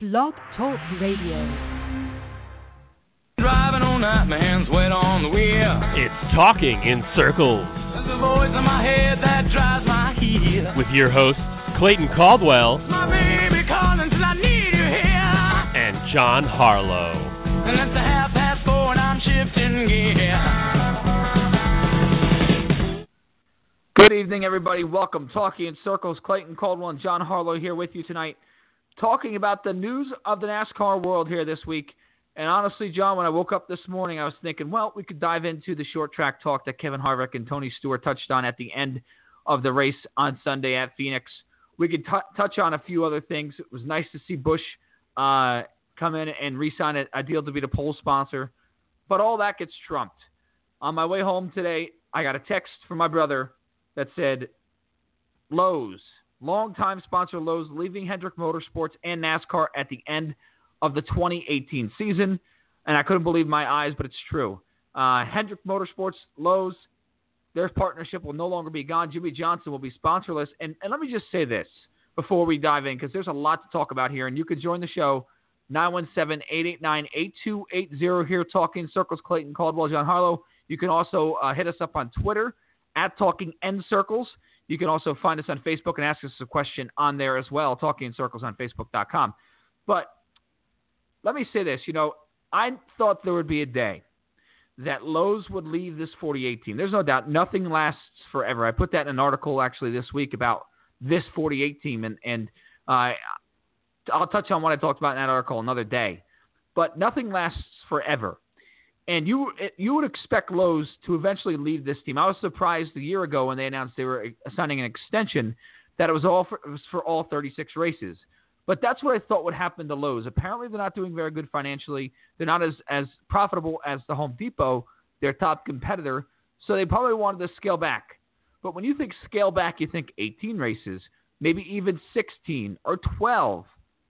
Blog Talk Radio. Driving all night, my hands wet on the wheel. It's Talking in Circles There's a voice in my head that drives my heel. with your hosts, Clayton Caldwell My baby calling till I need you here. and John Harlow. And it's a half past four and I'm shifting gear. Good evening, everybody. Welcome. Talking in Circles. Clayton Caldwell and John Harlow here with you tonight, talking about the news of the NASCAR world here this week. And honestly, John, when I woke up this morning, I was thinking, well, we could dive into the short track talk that Kevin Harvick and Tony Stewart touched on at the end of the race on Sunday at Phoenix. We could t- touch on a few other things. It was nice to see Busch uh, come in and re-sign a, a deal to be the pole sponsor, but all that gets trumped. On my way home today, I got a text from my brother that said Lowe's, longtime sponsor Lowe's, leaving Hendrick Motorsports and NASCAR at the end of the 2018 season. And I couldn't believe my eyes, but it's true. Uh, Hendrick Motorsports, Lowe's, their partnership will no longer be gone. Jimmie Johnson will be sponsorless. And, and let me just say this before we dive in, because there's a lot to talk about here. And you can join the show 917-889-8280 here, Talking Circles, Clayton Caldwell, John Harlow. You can also uh, hit us up on Twitter at Talking End Circles. You can also find us on Facebook and ask us a question on there as well, Talking in Circles on Facebook.com. But let me say this, you know, I thought there would be a day that Lowe's would leave this 48 team. There's no doubt nothing lasts forever. I put that in an article actually this week about this 48 team, and, and uh, I'll touch on what I talked about in that article another day. But nothing lasts forever. And you you would expect Lowe's to eventually leave this team. I was surprised a year ago when they announced they were signing an extension that it was all for, was for all 36 races. But that's what I thought would happen to Lowe's. Apparently, they're not doing very good financially. They're not as as profitable as the Home Depot, their top competitor. So they probably wanted to scale back. But when you think scale back, you think 18 races, maybe even 16 or 12.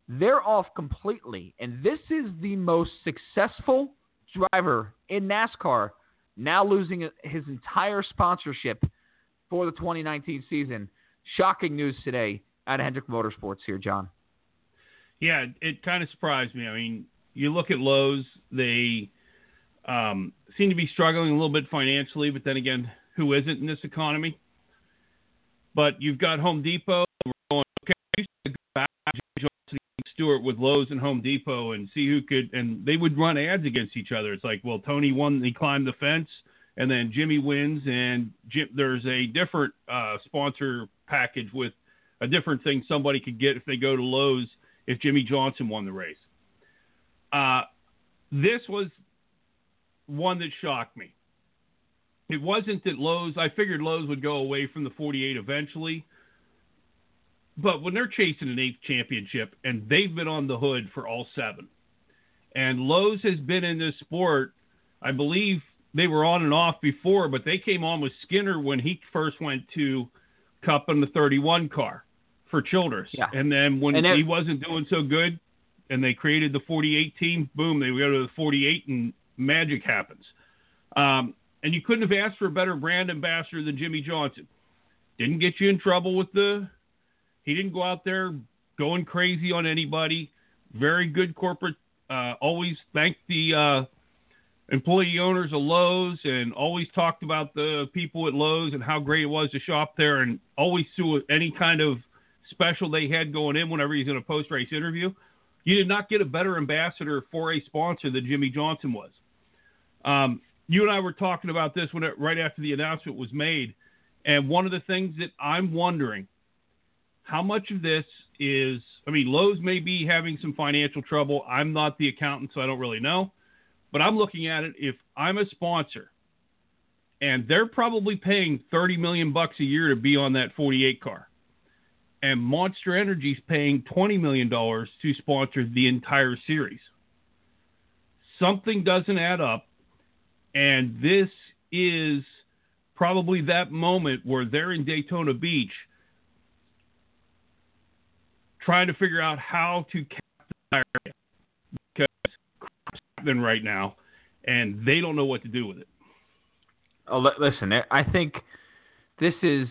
They're off completely. And this is the most successful driver in NASCAR now losing his entire sponsorship for the 2019 season. Shocking news today of Hendrick Motorsports here, John. Yeah, it kind of surprised me. I mean, you look at Lowe's, they um, seem to be struggling a little bit financially, but then again, who isn't in this economy? But you've got Home Depot. Stewart with Lowe's and Home Depot and see who could, and they would run ads against each other. It's like, well, Tony won, he climbed the fence, and then Jimmie wins, and Jim, there's a different uh, sponsor package with a different thing somebody could get if they go to Lowe's if Jimmie Johnson won the race. Uh, this was one that shocked me. It wasn't that Lowe's, I figured Lowe's would go away from the 48 eventually. But when they're chasing an eighth championship and they've been on the hood for all seven, and Lowe's has been in this sport, I believe they were on and off before, but they came on with Skinner when he first went to Cup in the 31 car for Childress. Yeah. And then when And it- he wasn't doing so good and they created the 48 team, boom, they go to the 48 and magic happens. Um, and you couldn't have asked for a better brand ambassador than Jimmie Johnson. Didn't get you in trouble with the, he didn't go out there going crazy on anybody. Very good corporate, uh, always thanked the uh, employee owners of Lowe's and always talked about the people at Lowe's and how great it was to shop there and always threw any kind of special they had going in whenever he's in a post race interview. You did not get a better ambassador for a sponsor than Jimmie Johnson was. Um, you and I were talking about this when it, right after the announcement was made, and one of the things that I'm wondering how much of this is I mean, Lowe's may be having some financial trouble. I'm not the accountant, so I don't really know. But I'm looking at it if I'm a sponsor and they're probably paying 30 million bucks a year to be on that 48 car. And Monster Energy's paying 20 million dollars to sponsor the entire series. Something doesn't add up and this is probably that moment where they're in Daytona Beach trying to figure out how to cap the because happening right now, and they don't know what to do with it. Oh, listen, I- think this is,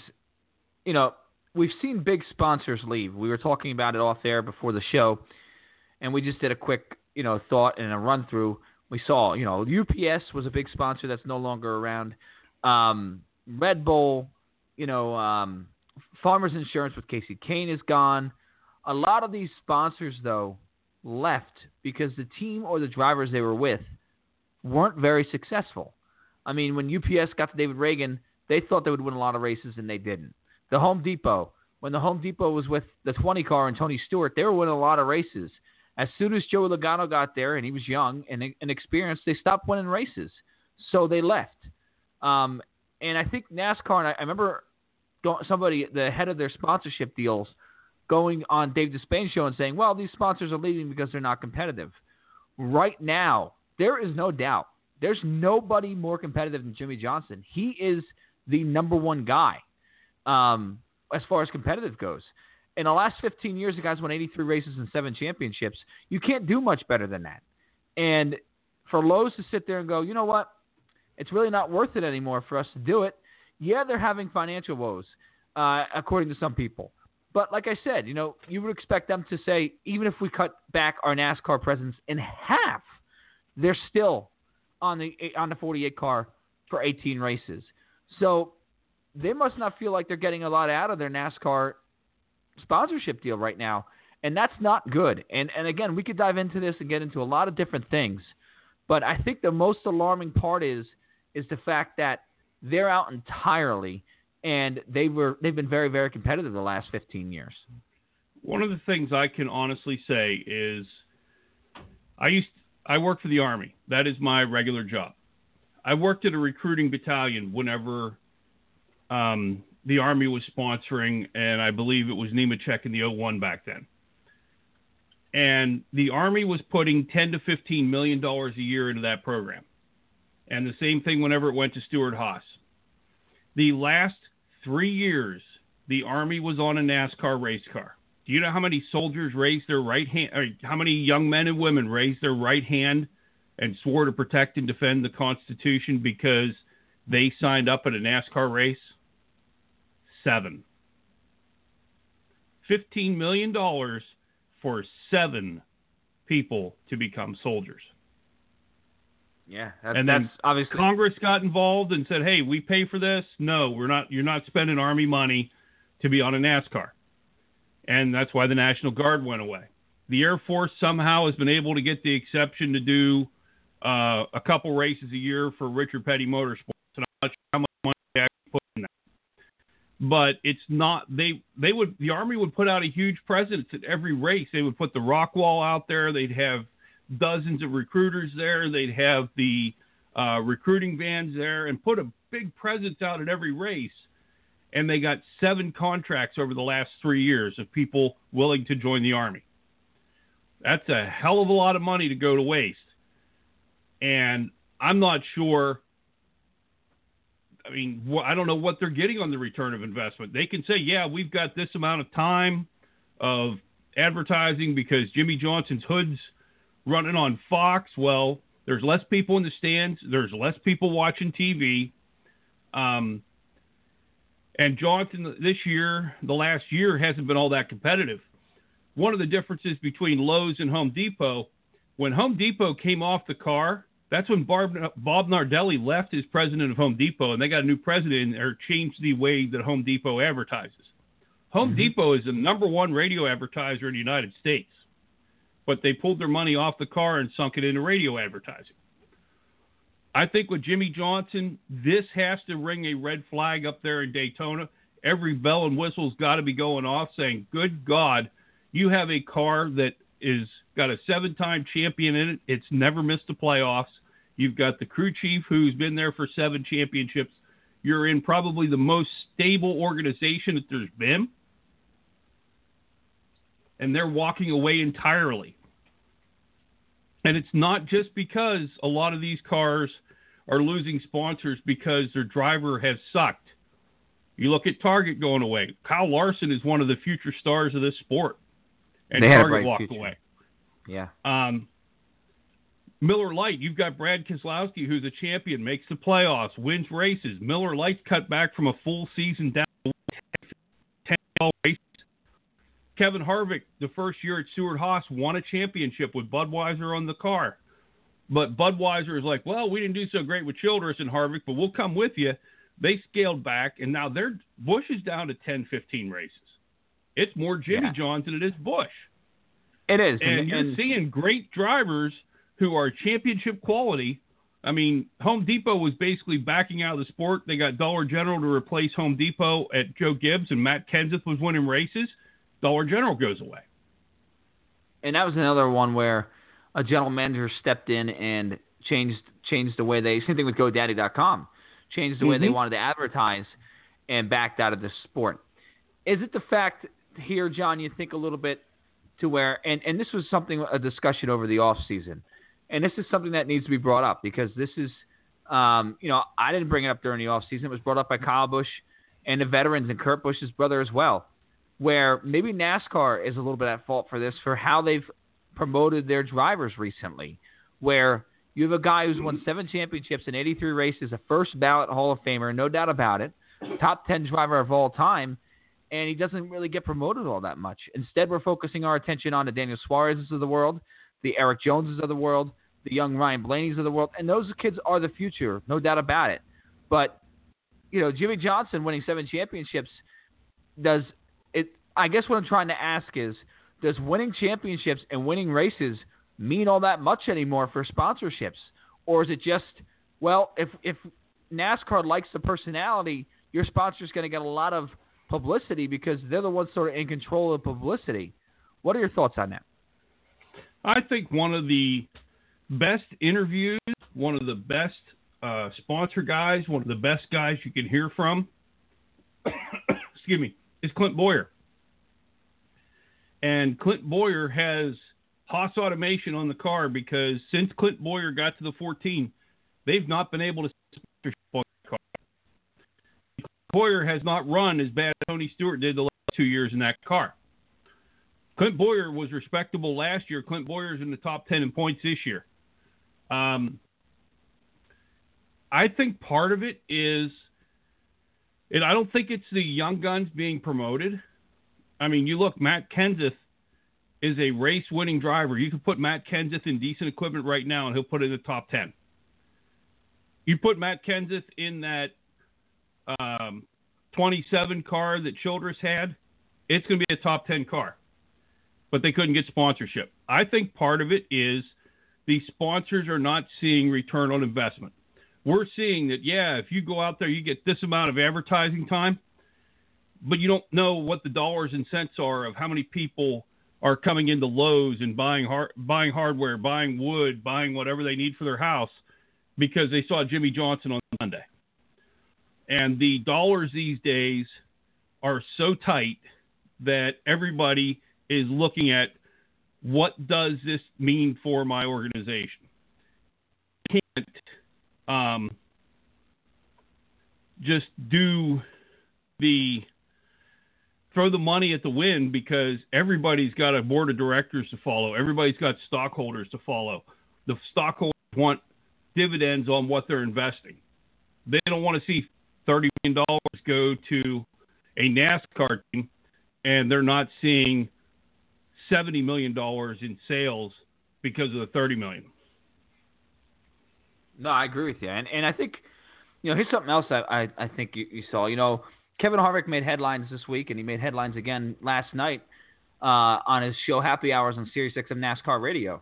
you know, we've seen big sponsors leave. We were talking about it off there before the show, and we just did a quick, you know, thought and a run through. We saw, you know, UPS was a big sponsor that's no longer around. Um, Red Bull, you know, um, Farmers Insurance with Kasey Kahne is gone. A lot of these sponsors, though, left because the team or the drivers they were with weren't very successful. I mean, when UPS got to David Ragan, they thought they would win a lot of races and they didn't. The Home Depot, when the Home Depot was with the 20 car and Tony Stewart, they were winning a lot of races. As soon as Joey Logano got there and he was young and inexperienced, they stopped winning races. So they left. Um, and I think NASCAR, and I, I remember somebody, the head of their sponsorship deals, going on Dave Despain show and saying, well, these sponsors are leaving because they're not competitive. Right now, there is no doubt. There's nobody more competitive than Jimmie Johnson. He is the number one guy um, as far as competitive goes. In the last 15 years, the guy's won 83 races and seven championships. You can't do much better than that. And for Lowe's to sit there and go, you know what? It's really not worth it anymore for us to do it. Yeah, they're having financial woes, uh, according to some people. But like I said, you know, you would expect them to say, even if we cut back our NASCAR presence in half, they're still on the eh, on the 48 car for 18 races. So they must not feel like they're getting a lot out of their NASCAR sponsorship deal right now, and that's not good. And and again, we could dive into this and get into a lot of different things, but I think the most alarming part is is the fact that they're out entirely, and they were they've been very very competitive the last 15 years. One of the things I can honestly say is, I used I work for the Army. That is my regular job. I worked at a recruiting battalion whenever um, the Army was sponsoring, and I believe it was Nemechek in the 01 back then. And the Army was putting 10 to 15 million dollars a year into that program. And the same thing whenever it went to Stewart-Haas. The last three years, the Army was on a NASCAR race car. Do you know how many soldiers raised their right hand, or how many young men and women raised their right hand and swore to protect and defend the Constitution because they signed up at a NASCAR race? Seven. $15 million for seven people to become soldiers. Yeah, that, and that's obviously Congress got involved and said, "Hey, we pay for this. No, we're not. You're not spending Army money to be on a NASCAR." And that's why the National Guard went away. The Air Force somehow has been able to get the exception to do uh, a couple races a year for Richard Petty Motorsports, and I'm not sure how much money they actually put in that. But it's not they they would the Army would put out a huge presence at every race. They would put the rock wall out there. They'd have dozens of recruiters there. They'd have the uh, recruiting vans there and put a big presence out at every race. And they got seven contracts over the last three years of people willing to join the Army. That's a hell of a lot of money to go to waste. And I'm not sure. I mean, I don't know what they're getting on the return of investment. They can say, yeah, we've got this amount of time of advertising because Jimmie Johnson's hoods – running on Fox, well, there's less people in the stands. There's less people watching TV. Um, and Johnson this year, the last year, hasn't been all that competitive. One of the differences between Lowe's and Home Depot, when Home Depot came off the car, that's when Bob, Bob Nardelli left as president of Home Depot, and they got a new president or changed the way that Home Depot advertises. Home mm-hmm. Depot is the number one radio advertiser in the United States but they pulled their money off the car and sunk it into radio advertising. I think with Jimmie Johnson, this has to ring a red flag up there in Daytona. Every bell and whistle's got to be going off saying, good God, you have a car that is got a seven time champion in it. It's never missed the playoffs. You've got the crew chief who's been there for seven championships. You're in probably the most stable organization that there's been. And they're walking away entirely. And it's not just because a lot of these cars are losing sponsors because their driver has sucked. You look at Target going away. Kyle Larson is one of the future stars of this sport, and they Target walked future. away. Yeah. Um, Miller Lite, you've got Brad Keselowski, who's a champion, makes the playoffs, wins races. Miller Lite's cut back from a full season down to 10 races. Kevin Harvick, the first year at Stewart Haas, won a championship with Budweiser on the car. But Budweiser is like, well, we didn't do so great with Childress and Harvick, but we'll come with you. They scaled back, and now their Busch is down to 10, 15 races. It's more Jimmy Yeah. Johns than it is Busch. It is, And you're seeing great drivers who are championship quality. I mean, Home Depot was basically backing out of the sport. They got Dollar General to replace Home Depot at Joe Gibbs, and Matt Kenseth was winning races. Dollar General goes away. and that was another one where a general manager stepped in and changed changed the way they same thing with GoDaddy.com, changed the way they Mhm. wanted to advertise, and backed out of the sport. Is it the fact here, John? You think a little bit to where, and and this was something a discussion over the off season, and this is something that needs to be brought up because this is, um, you know, I didn't bring it up during the off season. It was brought up by Kyle Busch and the veterans and Kurt Busch's brother as well where maybe NASCAR is a little bit at fault for this for how they've promoted their drivers recently. Where you have a guy who's won seven championships in 83 races, a first ballot Hall of Famer, no doubt about it, top 10 driver of all time, and he doesn't really get promoted all that much. Instead, we're focusing our attention on the Daniel Suarez's of the world, the Erik Joneses of the world, the young Ryan Blaney's of the world, and those kids are the future, no doubt about it. But you know, Jimmie Johnson winning seven championships does. I guess what I'm trying to ask is, does winning championships and winning races mean all that much anymore for sponsorships, or is it just well, if if NASCAR likes the personality, your sponsor's going to get a lot of publicity because they're the ones sort of in control of publicity. What are your thoughts on that? I think one of the best interviews, one of the best uh, sponsor guys, one of the best guys you can hear from, excuse me, is Clint Bowyer. And Clint Bowyer has Haas Automation on the car because since Clint Bowyer got to the 14, they've not been able to car. Bowyer has not run as bad as Tony Stewart did the last two years in that car. Clint Bowyer was respectable last year. Clint Bowyer's in the top 10 in points this year. Um, I think part of it is, and I don't think it's the young guns being promoted. I mean, you look, Matt Kenseth is a race winning driver. You can put Matt Kenseth in decent equipment right now, and he'll put in the top 10. You put Matt Kenseth in that um, 27 car that Childress had, it's going to be a top 10 car. But they couldn't get sponsorship. I think part of it is the sponsors are not seeing return on investment. We're seeing that, yeah, if you go out there, you get this amount of advertising time, but you don't know what the dollars and cents are of how many people are coming into Lowe's and buying hard, buying hardware, buying wood, buying whatever they need for their house because they saw Jimmie Johnson on Monday. And the dollars these days are so tight that everybody is looking at what does this mean for my organization. Can't um, just do the throw the money at the wind because everybody's got a board of directors to follow. Everybody's got stockholders to follow. The stockholders want dividends on what they're investing. They don't want to see thirty million dollars go to a NASCAR team, and they're not seeing seventy million dollars in sales because of the thirty million. No, I agree with you, and and I think you know here's something else I I, I think you, you saw. You know, Kevin Harvick made headlines this week, and he made headlines again last night uh, on his show Happy Hours on Series Sirius XM NASCAR Radio.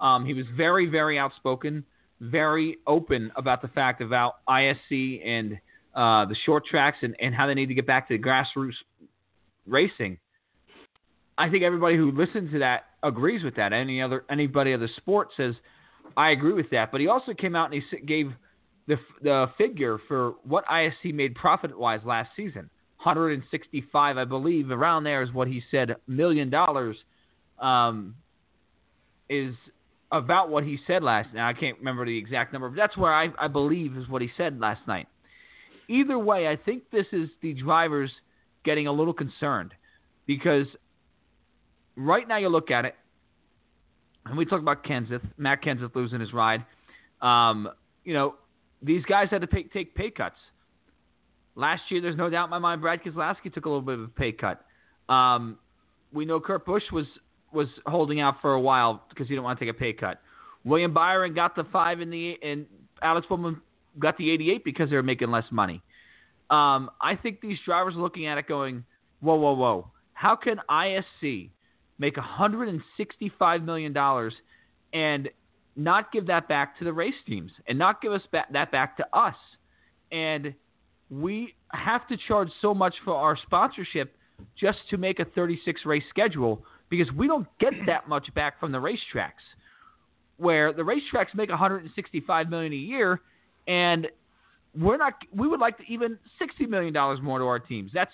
Um, he was very very outspoken, very open about the fact about ISC and uh, the short tracks and, and how they need to get back to grassroots racing. I think everybody who listened to that agrees with that. Any other anybody other sport says I agree with that. But he also came out and he gave the the figure for what ISC made profit wise last season. 165, I believe, around there is what he said. Million dollars um, is about what he said last. Now I can't remember the exact number, but that's where I, I believe is what he said last night. Either way, I think this is the drivers getting a little concerned because right now you look at it, and we talk about Kenseth, Matt Kenseth losing his ride. Um, you know, these guys had to pay, take pay cuts. Last year, there's no doubt in my mind, Brad Keselowski took a little bit of a pay cut. Um, we know Kurt Busch was was holding out for a while because he didn't want to take a pay cut. William Byron got the five in the and Alex Bowman got the 88 because they were making less money. Um, I think these drivers are looking at it going, whoa, whoa, whoa. How can ISC make 165 million dollars and not give that back to the race teams and not give us ba- that back to us? And we have to charge so much for our sponsorship just to make a 36 race schedule because we don't get that much back from the racetracks. Where the racetracks make 165 million a year, and we're not. We would like to even 60 million dollars more to our teams. That's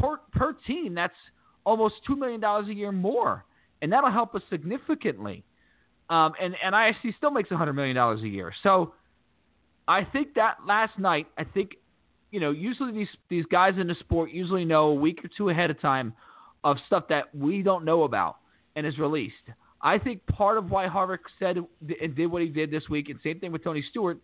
per per team. That's almost two million dollars a year more, and that'll help us significantly. Um, and and ISC still makes 100 million dollars a year. So I think that last night, I think you know, usually these these guys in the sport usually know a week or two ahead of time of stuff that we don't know about and is released. I think part of why Harvick said and did what he did this week, and same thing with Tony Stewart,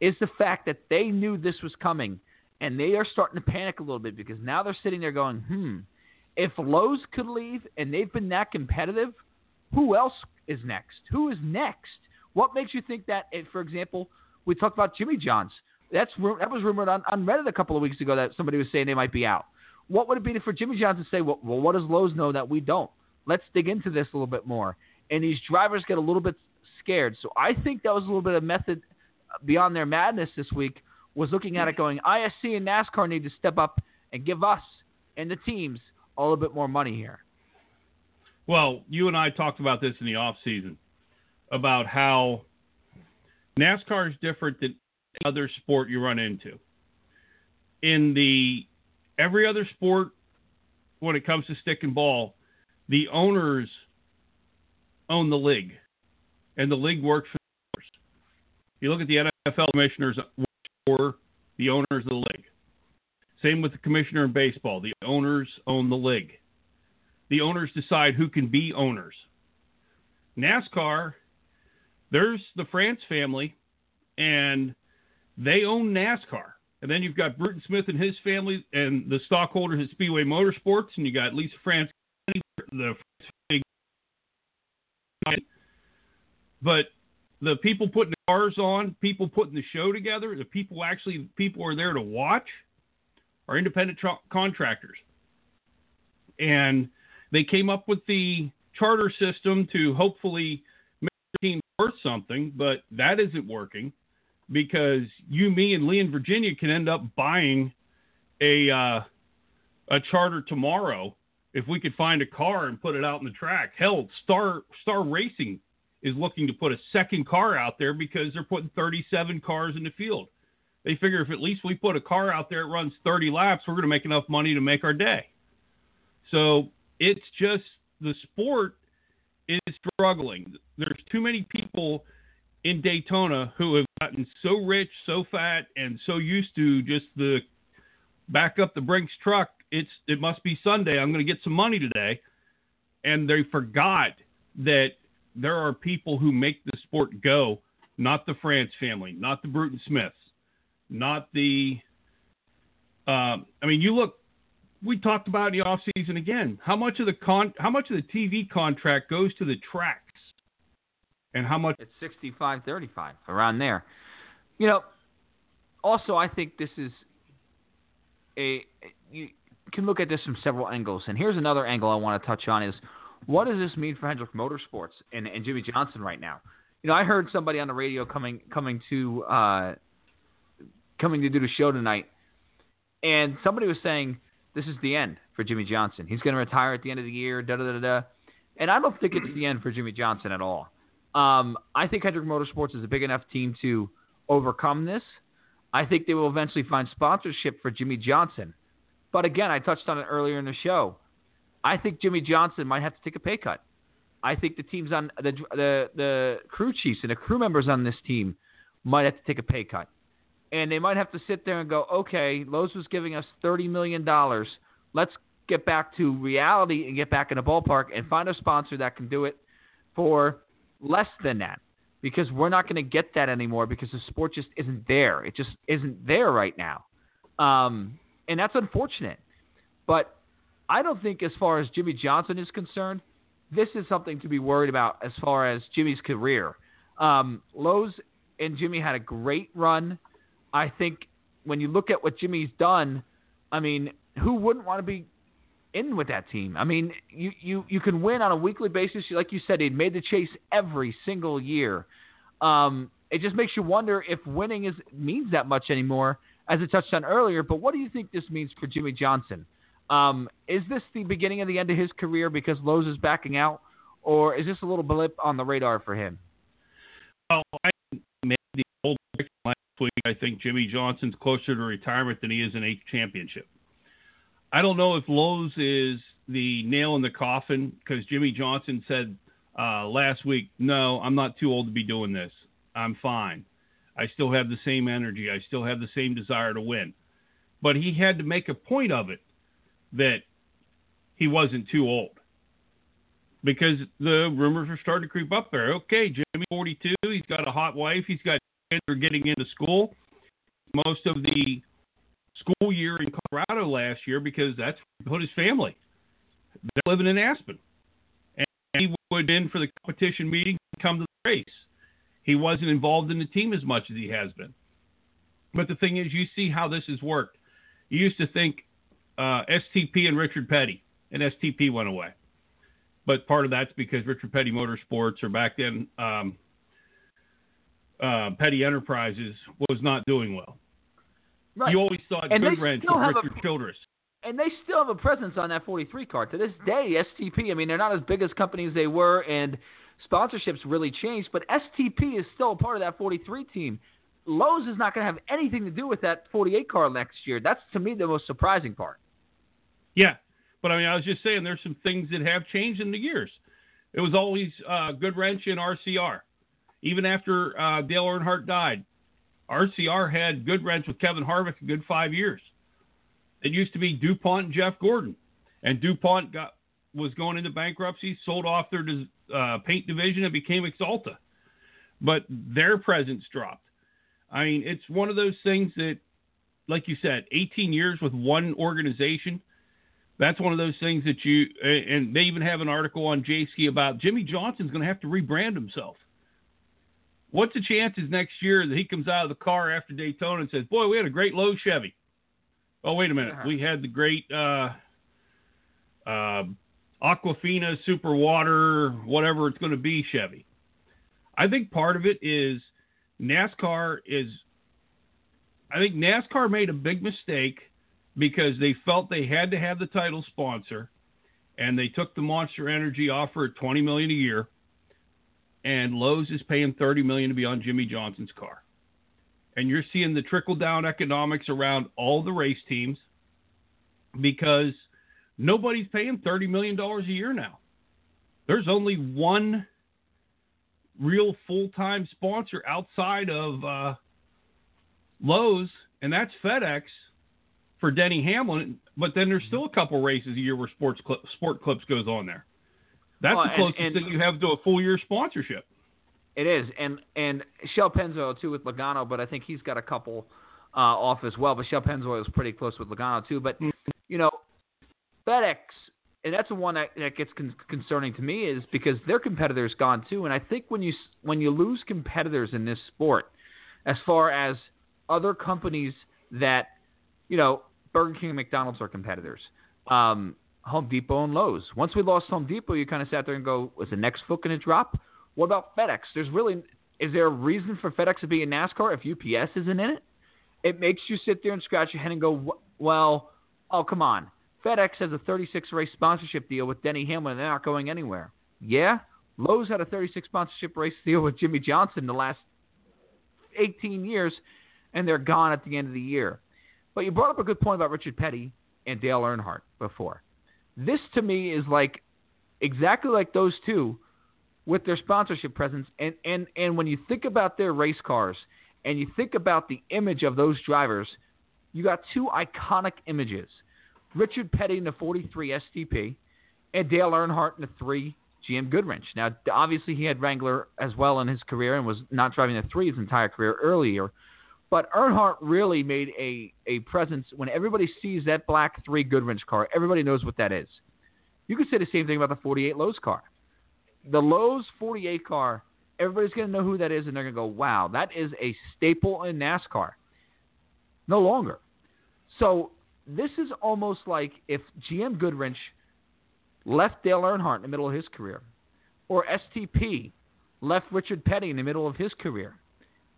is the fact that they knew this was coming, and they are starting to panic a little bit because now they're sitting there going, "Hmm, if Lowe's could leave and they've been that competitive, who else is next? Who is next? What makes you think that? If, for example, we talked about Jimmy Johns. That's that was rumored on, on Reddit a couple of weeks ago that somebody was saying they might be out. What would it be for Jimmy Johns to say, well, well, what does Lowe's know that we don't? Let's dig into this a little bit more. And these drivers get a little bit scared. So I think that was a little bit of method uh, beyond their madness this week was looking at it going, ISC and NASCAR need to step up and give us and the teams a little bit more money here. Well, you and I talked about this in the off season about how NASCAR is different than other sport you run into. In the every other sport, when it comes to stick and ball, the owners own the league, and the league works for the owners. You look at the NFL commissioners for the owners of the league. Same with the commissioner in baseball. The owners own the league. The owners decide who can be owners. NASCAR, there's the France family, and they own NASCAR. And then you've got Bruton Smith and his family and the stockholders at Speedway Motorsports, and you got Lesa France, the but the people putting the cars on, people putting the show together, the people actually people are there to watch, are independent tra- contractors, and they came up with the charter system to hopefully make the team worth something, but that isn't working because you, me, and Lee in Virginia can end up buying a uh, a charter tomorrow if we could find a car and put it out in the track. Hell, Star Star Racing is looking to put a second car out there because they're putting 37 cars in the field. They figure if at least we put a car out there that runs 30 laps, we're going to make enough money to make our day. So it's just the sport is struggling. There's too many people in Daytona who have gotten so rich, so fat, and so used to just the back up the Brinks truck. It's it must be Sunday. I'm going to get some money today, and they forgot that there are people who make the sport go, not the France family, not the Bruton Smiths, not the. Um, I mean, you look. We talked about in the off season again. How much of the con? How much of the TV contract goes to the tracks? And how much? It's 65 35, around there. You know, also, I think this is a. You can look at this from several angles. And here's another angle I want to touch on is what does this mean for Hendrick Motorsports and, and Jimmie Johnson right now? You know, I heard somebody on the radio coming coming to uh, coming to do the show tonight, and somebody was saying this is the end for Jimmie Johnson. He's going to retire at the end of the year. Da da da da. And I don't think it's the end for Jimmie Johnson at all. Um, I think Hendrick Motorsports is a big enough team to overcome this. I think they will eventually find sponsorship for Jimmie Johnson. But again, I touched on it earlier in the show. I think Jimmie Johnson might have to take a pay cut. I think the teams on the the the crew chiefs and the crew members on this team might have to take a pay cut, and they might have to sit there and go, okay, Lowe's was giving us thirty million dollars. Let's get back to reality and get back in the ballpark and find a sponsor that can do it for less than that because we're not going to get that anymore because the sport just isn't there. It just isn't there right now. Um, and that's unfortunate. But I don't think, as far as Jimmie Johnson is concerned, this is something to be worried about as far as Jimmie's career. Um, Lowe's and Jimmie had a great run. I think when you look at what Jimmie's done, I mean, who wouldn't want to be in with that team? I mean, you you you can win on a weekly basis. Like you said, he made the chase every single year. Um, it just makes you wonder if winning is means that much anymore, as I touched on earlier. But what do you think this means for Jimmie Johnson? Um, is this the beginning of the end of his career because Lowe's is backing out, or is this a little blip on the radar for him? Well, I made the old week. I think Jimmie Johnson's closer to retirement than he is an eighth championship. I don't know if Lowe's is the nail in the coffin because Jimmie Johnson said uh, last week, "No, I'm not too old to be doing this. I'm fine. I still have the same energy. I still have the same desire to win." But he had to make a point of it that he wasn't too old because the rumors are starting to creep up there. Okay, Jimmie, 42, he's got a hot wife, he's got kids are getting into school. Most of the school year in Colorado last year because that's where he put his family. They're living in Aspen, and he would in for the competition meeting, come to the race. He wasn't involved in the team as much as he has been. But the thing is, you see how this has worked. You used to think uh, STP and Richard Petty, and STP went away. But part of that's because Richard Petty Motorsports, or back then um, uh, Petty Enterprises, was not doing well. Right. You always thought And Good still with have a- Richard Childress. and they still have a presence on that 43 card to this day. STP, I mean, they're not as big as companies they were, and sponsorships really changed, but STP is still a part of that 43 team. Lowe's is not going to have anything to do with that 48 car next year. That's to me the most surprising part. Yeah, but I mean, I was just saying there's some things that have changed in the years. It was always uh, Goodwrench and RCR. Even after uh, Dale Earnhardt died, RCR had Good runs with Kevin Harvick a good five years. It used to be DuPont and Jeff Gordon, and DuPont got was going into bankruptcy, sold off their uh, paint division, and became Axalta. But their presence dropped. I mean, it's one of those things that, like you said, 18 years with one organization – that's one of those things that you and they even have an article on Jayski about Jimmie Johnson's going to have to rebrand himself. What's the chances next year that he comes out of the car after Daytona and says, "Boy, we had a great low Chevy." Oh, wait a minute, we had the great uh, uh, Aquafina Super Water, whatever it's going to be, Chevy. I think part of it is NASCAR is. I think NASCAR made a big mistake because they felt they had to have the title sponsor, and they took the Monster Energy offer at twenty million a year, and Lowe's is paying thirty million to be on Jimmie Johnson's car, and you're seeing the trickle down economics around all the race teams because nobody's paying thirty million dollars a year now. There's only one real full time sponsor outside of uh, Lowe's, and that's FedEx for Denny Hamlin, but then there's still a couple races a year where Sports Cli- Sport Clips goes on there. That's Well, the closest and- thing you have to a full year sponsorship. It is, and and Shell Pennzoil too with Logano, but I think he's got a couple uh, off as well. But Shell Pennzoil is pretty close with Logano too. But you know, FedEx, and that's the one that, that gets con- concerning to me is because their competitors gone too. And I think when you when you lose competitors in this sport, as far as other companies that you know, Burger King and McDonald's are competitors. Um, Home Depot and Lowe's. Once we lost Home Depot, you kind of sat there and go, was the next foot going to drop? What about FedEx? There's really, is there a reason for FedEx to be in NASCAR if UPS isn't in it? It makes you sit there and scratch your head and go, "Wh- well, oh, come on. FedEx has a 36 race sponsorship deal with Denny Hamlin, and they're not going anywhere. Yeah, Lowe's had a 36 sponsorship race deal with Jimmie Johnson the last 18 years, and they're gone at the end of the year. But you brought up a good point about Richard Petty and Dale Earnhardt before. This to me is like exactly like those two with their sponsorship presence. And, and, and when you think about their race cars and you think about the image of those drivers, you got two iconic images Richard Petty in the 43 STP and Dale Earnhardt in the 3 GM Goodwrench. Now, obviously, he had Wrangler as well in his career and was not driving the 3 his entire career earlier. But Earnhardt really made a, a presence when everybody sees that black three Goodwrench car. Everybody knows what that is. You could say the same thing about the 48 Lowe's car. The Lowe's 48 car, everybody's going to know who that is, and they're going to go, wow, that is a staple in NASCAR. No longer. So this is almost like if GM Goodwrench left Dale Earnhardt in the middle of his career, or STP left Richard Petty in the middle of his career,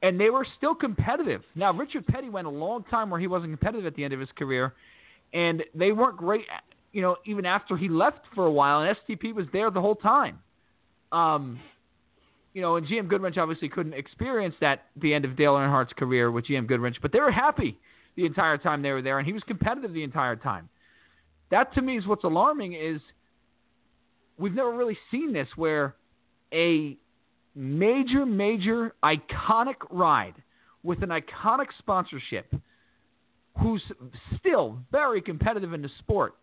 and they were still competitive. Now, Richard Petty went a long time where he wasn't competitive at the end of his career, and they weren't great, you know, even after he left for a while, and STP was there the whole time. Um, you know, and GM Goodwrench obviously couldn't experience that the end of Dale Earnhardt's career with GM Goodwrench, but they were happy the entire time they were there, and he was competitive the entire time. That to me is what's alarming is we've never really seen this where a major, major, iconic ride with an iconic sponsorship who's still very competitive in the sport,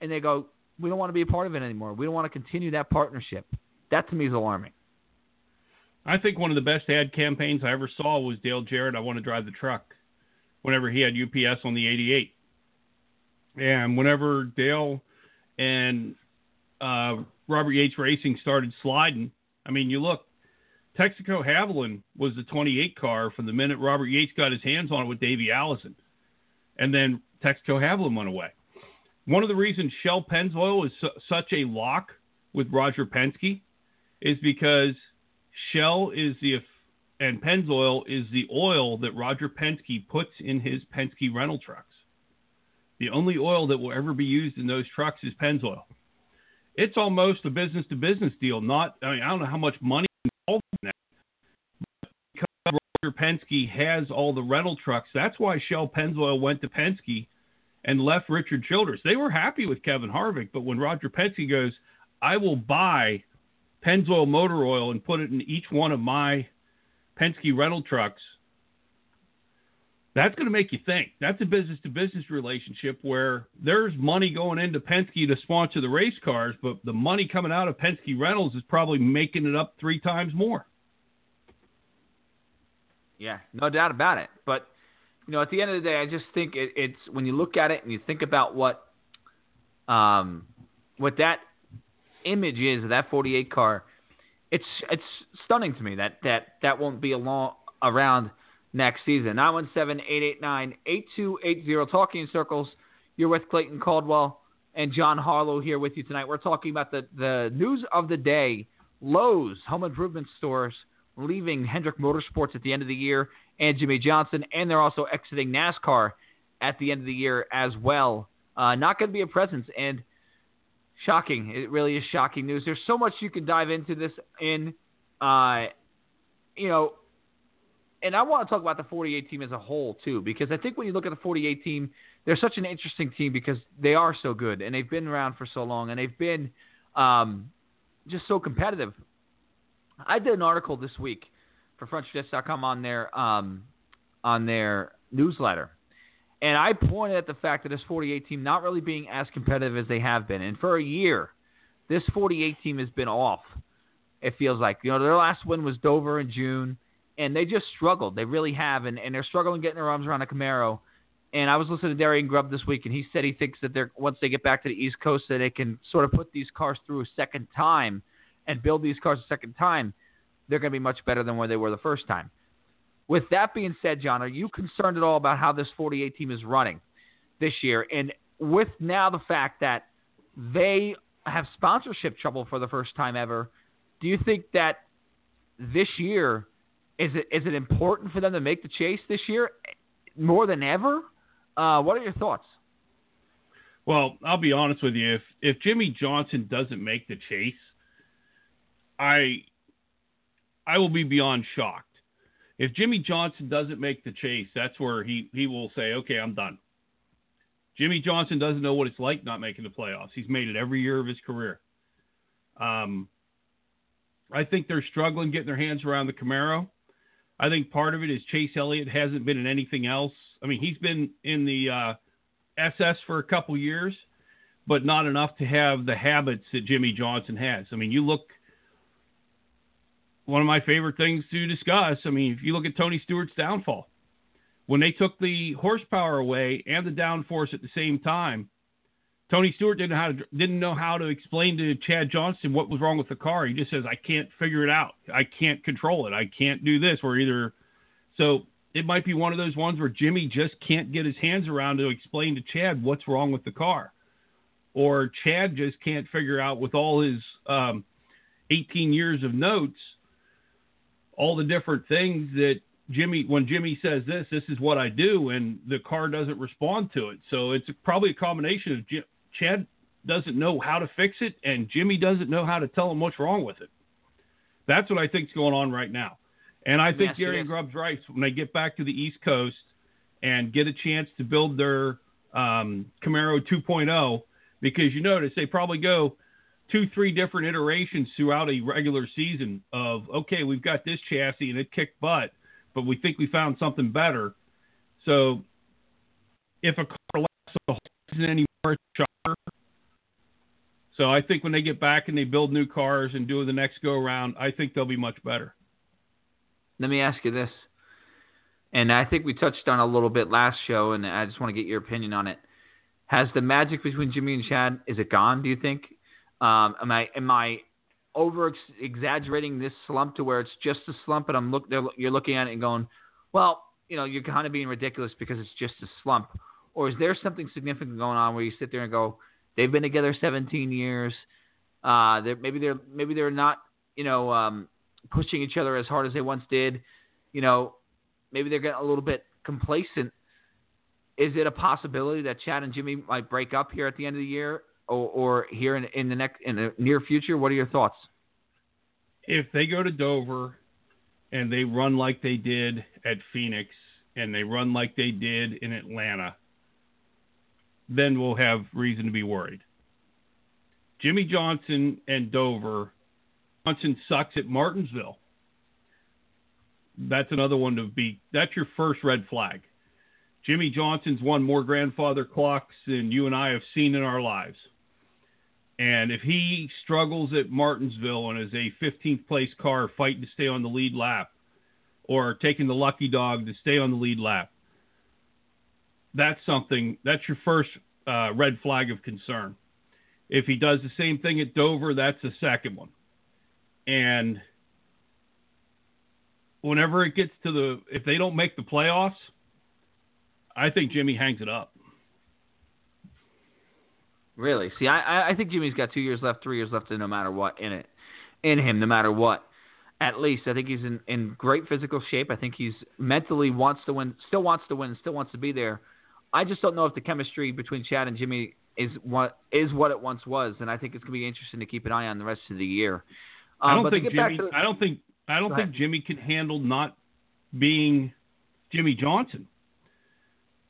and they go, we don't want to be a part of it anymore. We don't want to continue that partnership. That to me is alarming. I think one of the best ad campaigns I ever saw was Dale Jarrett. I want to drive the truck. Whenever he had UPS on the 88, and whenever Dale and uh, Robert Yates Racing started sliding, I mean, you look, Texaco Havoline was the 28 car from the minute Robert Yates got his hands on it with Davey Allison, and then Texaco Havoline went away. One of the reasons Shell Pennzoil is su- such a lock with Roger Penske is because Shell is the and Pennzoil is the oil that Roger Penske puts in his Penske rental trucks. The only oil that will ever be used in those trucks is Pennzoil. It's almost a business to business deal. Not, I mean, I don't know how much money involved in that. But because Roger Penske has all the rental trucks, that's why Shell Pennzoil went to Penske and left Richard Childress. They were happy with Kevin Harvick, but when Roger Penske goes, I will buy Pennzoil motor oil and put it in each one of my Penske rental trucks, that's going to make you think. That's a business to business relationship where there's money going into Penske to sponsor the race cars, but the money coming out of Penske rentals is probably making it up three times more. Yeah, no doubt about it. But you know, at the end of the day, I just think it, it's when you look at it and you think about what, um, what that image is of that 48 car it's it's stunning to me that that that won't be along around next season. 917-889-8280 Talking Circles. You're with Clayton Caldwell and John Harlow here with you tonight. We're talking about the the news of the day. Lowe's home improvement stores leaving Hendrick Motorsports at the end of the year and Jimmie Johnson, and they're also exiting NASCAR at the end of the year as well. Uh, not going to be a presence, and shocking. It really is shocking news. There's so much you can dive into this in, uh, you know, and I want to talk about the 48 team as a whole too, because I think when you look at the 48 team, they're such an interesting team because they are so good and they've been around for so long and they've been um, just so competitive. I did an article this week for FrontStretch.com on their um, on their newsletter and I pointed at the fact that this 48 team not really being as competitive as they have been. And for a year, this 48 team has been off. It feels like you know their last win was Dover in June, and they just struggled. They really have, and, and they're struggling getting their arms around a Camaro. And I was listening to Darian Grubb this week, and he said he thinks that they're once they get back to the East Coast, that they can sort of put these cars through a second time and build these cars a second time. They're going to be much better than where they were the first time. With that being said, John, are you concerned at all about how this 48 team is running this year? And with now the fact that they have sponsorship trouble for the first time ever, do you think that this year is it is it important for them to make the chase this year more than ever? Uh, what are your thoughts? Well, I'll be honest with you. If if Jimmie Johnson doesn't make the chase, I I will be beyond shocked if Jimmie Johnson doesn't make the chase, that's where he, he will say, okay, I'm done. Jimmie Johnson doesn't know what it's like not making the playoffs. He's made it every year of his career. Um, I think they're struggling getting their hands around the Camaro. I think part of it is Chase Elliott hasn't been in anything else. I mean, he's been in the uh, SS for a couple years, but not enough to have the habits that Jimmie Johnson has. I mean, you look – one of my favorite things to discuss. I mean, if you look at Tony Stewart's downfall, When they took the horsepower away and the downforce at the same time, Tony Stewart didn't know how to, didn't know how to explain to Chad Johnson what was wrong with the car. He just says, "I can't figure it out. I can't control it. I can't do this." Or either so it might be one of those ones where Jimmie just can't get his hands around to explain to Chad what's wrong with the car, or Chad just can't figure out with all his um, 18 years of notes all the different things that Jimmie, when Jimmie says this, this is what I do, and the car doesn't respond to it. So it's probably a combination of J- Chad doesn't know how to fix it, and Jimmie doesn't know how to tell him what's wrong with it. That's what I think is going on right now. And I think you Gary this. Grubb's right. When they get back to the East Coast and get a chance to build their um, Camaro 2.0, because you notice they probably go two, three different iterations throughout a regular season of, okay, we've got this chassis and it kicked butt, but we think we found something better. So if a car lasts the whole season anymore, a. So I think when they get back and they build new cars and do the next go around, I think they'll be much better. Let me ask you this, and I think we touched on a little bit last show, and I just want to get your opinion on it. Has the magic between Jimmie and Chad is it gone? Do you think? Um, am I am I over exaggerating this slump to where it's just a slump, and I'm look you're looking at it and going, well, you know, you're kind of being ridiculous because it's just a slump, or is there something significant going on where you sit there and go, they've been together 17 years, uh, they're, maybe they're maybe they're not, you know, um, pushing each other as hard as they once did, you know, maybe they're getting a little bit complacent. Is it a possibility that Chad and Jimmie might break up here at the end of the year, or, or here in, in the next in the near future? What are your thoughts? if they go to Dover and they run like they did at Phoenix and they run like they did in Atlanta, then we'll have reason to be worried. Jimmie Johnson and Dover, Johnson sucks at Martinsville. That's another one to be. That's your first red flag. Jimmie Johnson's won more grandfather clocks than you and I have seen in our lives. And if he struggles at Martinsville and is a 15th place car fighting to stay on the lead lap or taking the lucky dog to stay on the lead lap, that's something, that's your first uh, red flag of concern. If he does the same thing at Dover, that's the second one. And whenever it gets to the, if they don't make the playoffs, I think Jimmie hangs it up. Really? See, I I- think Jimmie's got two years left, three years left, no matter what in it, in him, no matter what. At least I think he's in in great physical shape. I think he's mentally wants to win, still wants to win, still wants to be there. I just don't know if the chemistry between Chad and Jimmie is what is what it once was, and I think it's gonna be interesting to keep an eye on the rest of the year. Um, I don't think Jimmie. the- I don't think. I don't think. Jimmie can handle not being Jimmie Johnson.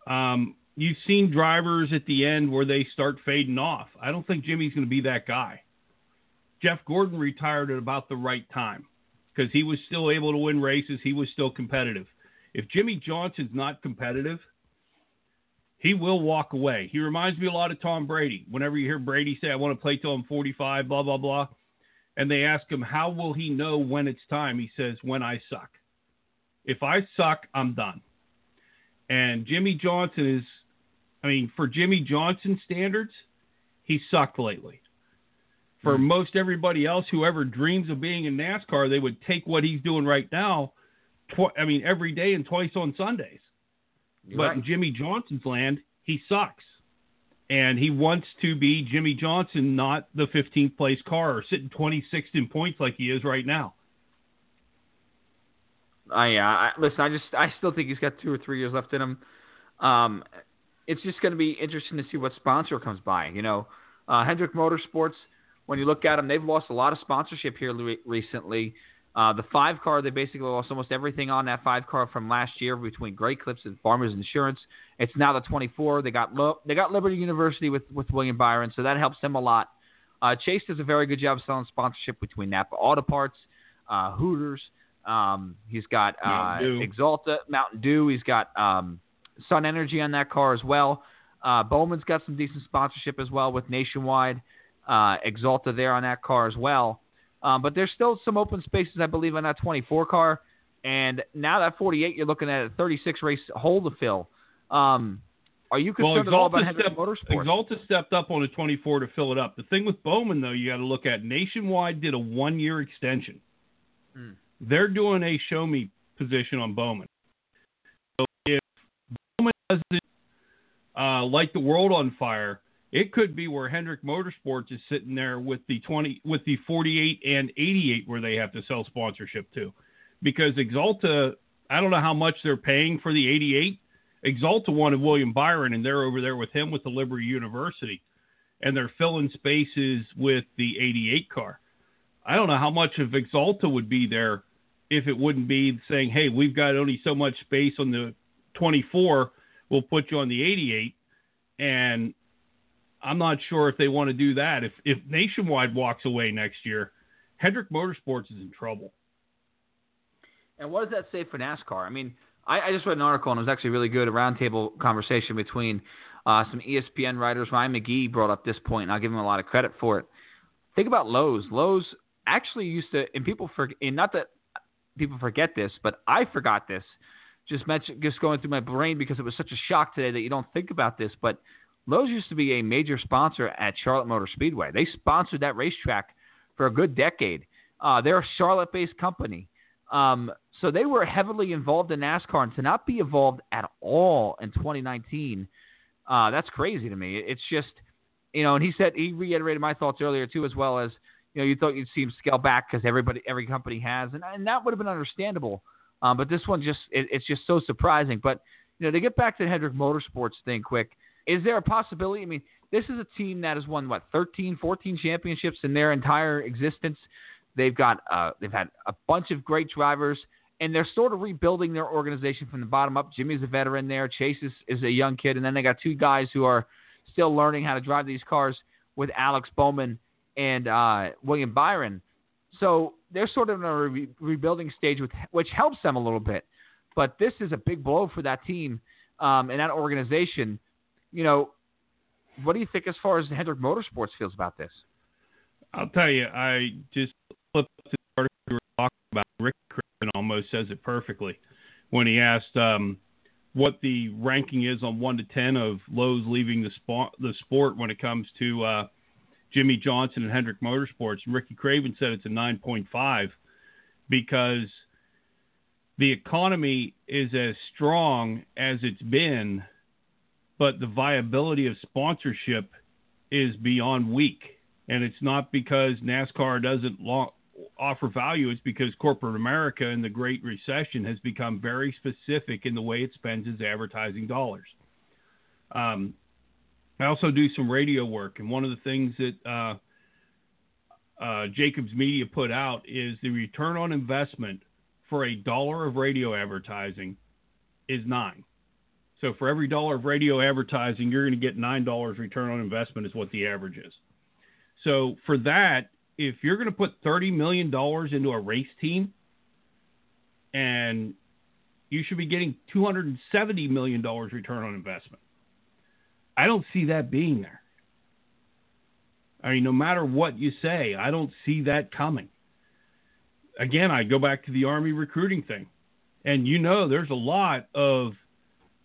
Um, you've seen drivers at the end where they start fading off. I don't think Jimmie's going to be that guy. Jeff Gordon retired at about the right time because he was still able to win races. He was still competitive. If Jimmie Johnson's not competitive, he will walk away. He reminds me a lot of Tom Brady. Whenever you hear Brady say, I want to play till I'm 45, blah, blah, blah, and they ask him, How will he know when it's time? He says, When I suck. If I suck, I'm done. And Jimmie Johnson is, I mean, for Jimmie Johnson standards, he sucked lately. For hmm. most everybody else who ever dreams of being in NASCAR, they would take what he's doing right now, tw- I mean, every day and twice on Sundays. You're But right. in Jimmie Johnson's land, he sucks. And he wants to be Jimmie Johnson, not the 15th place car or sitting 26th in points like he is right now. I, uh, I listen. I just I still think he's got two or three years left in him. Um, it's just going to be interesting to see what sponsor comes by. You know, uh, Hendrick Motorsports. When you look at them, they've lost a lot of sponsorship here re- recently. Uh, the five car, they basically lost almost everything on that five car from last year between Great Clips and Farmers Insurance. It's now the 24. They got lo- they got Liberty University with with William Byron, so that helps them a lot. Uh, Chase does a very good job selling sponsorship between Napa Auto Parts, uh, Hooters. Um, he's got uh, Axalta, Mountain Dew. He's got um, Sun Energy on that car as well. Uh, Bowman's got some decent sponsorship as well with Nationwide, uh, Axalta there on that car as well. Um, but there's still some open spaces, I believe, on that 24 car. and now that 48, you're looking at a 36 race hole to fill. Um, are you concerned at all about Hendrick stepped, Motorsports? Axalta stepped up on a 24 to fill it up. The thing with Bowman, though, you got to look at Nationwide did a one year extension. Hmm. They're doing a show me position on Bowman. So if Bowman doesn't uh, light the world on fire, it could be where Hendrick Motorsports is sitting there with the 20, with the 48 and 88, where they have to sell sponsorship to, because Axalta, I don't know how much they're paying for the 88 Axalta wanted William Byron, and they're over there with him with the Liberty University, and they're filling spaces with the 88 car. I don't know how much of Axalta would be there if it wouldn't be saying, "Hey, we've got only so much space on the 24. We'll put you on the 88." And I'm not sure if they want to do that. If if Nationwide walks away next year, Hendrick Motorsports is in trouble. And what does that say for NASCAR? I mean, I, I just read an article and it was actually really good. A roundtable conversation between uh, some ESPN writers. Ryan McGee brought up this point, and I'll give him a lot of credit for it. Think about Lowe's. Lowe's actually used to, and people forget, and not that people forget this, but I forgot this. Just mention, just going through my brain because it was such a shock today that you don't think about this. But Lowe's used to be a major sponsor at Charlotte Motor Speedway. They sponsored that racetrack for a good decade. Uh, they're a Charlotte-based company. Um, so they were heavily involved in NASCAR, and to not be involved at all in 2019, uh, that's crazy to me. It's just, you know, and he said he reiterated my thoughts earlier too, as well as, you know, you thought you'd see him scale back because everybody, every company has, and, and that would have been understandable. Um, but this one just, it, it's just so surprising. But you know, to get back to the Hendrick Motorsports thing, quick, is there a possibility? I mean, this is a team that has won what 13, 14 championships in their entire existence. They've got uh, they've had a bunch of great drivers, and they're sort of rebuilding their organization from the bottom up. Jimmie's a veteran there. Chase is, is a young kid, and then they got two guys who are still learning how to drive these cars with Alex Bowman and uh, William Byron. So they're sort of in a re- rebuilding stage, with, which helps them a little bit. But this is a big blow for that team um, and that organization. You know, what do you think as far as Hendrick Motorsports feels about this? I'll tell you, I just flipped to the article we were talking about. Rick Craven almost says it perfectly when he asked um, what the ranking is on one to ten of Lowe's leaving the sport, the sport when it comes to uh, Jimmie Johnson and Hendrick Motorsports. And Ricky Craven said it's a nine point five because the economy is as strong as it's been, but the viability of sponsorship is beyond weak. And it's not because NASCAR doesn't offer value, it's because corporate America in the Great Recession has become very specific in the way it spends its advertising dollars. Um, I also do some radio work, and one of the things that uh, uh, Jacobs Media put out is the return on investment for a dollar of radio advertising is nine. So for every dollar of radio advertising, you're going to get nine dollars return on investment is what the average is. So for that, if you're going to put thirty million dollars into a race team, and you should be getting two hundred and seventy million dollars return on investment, I don't see that being there. I mean, no matter what you say, I don't see that coming. Again, I go back to the Army recruiting thing. And you know, there's a lot of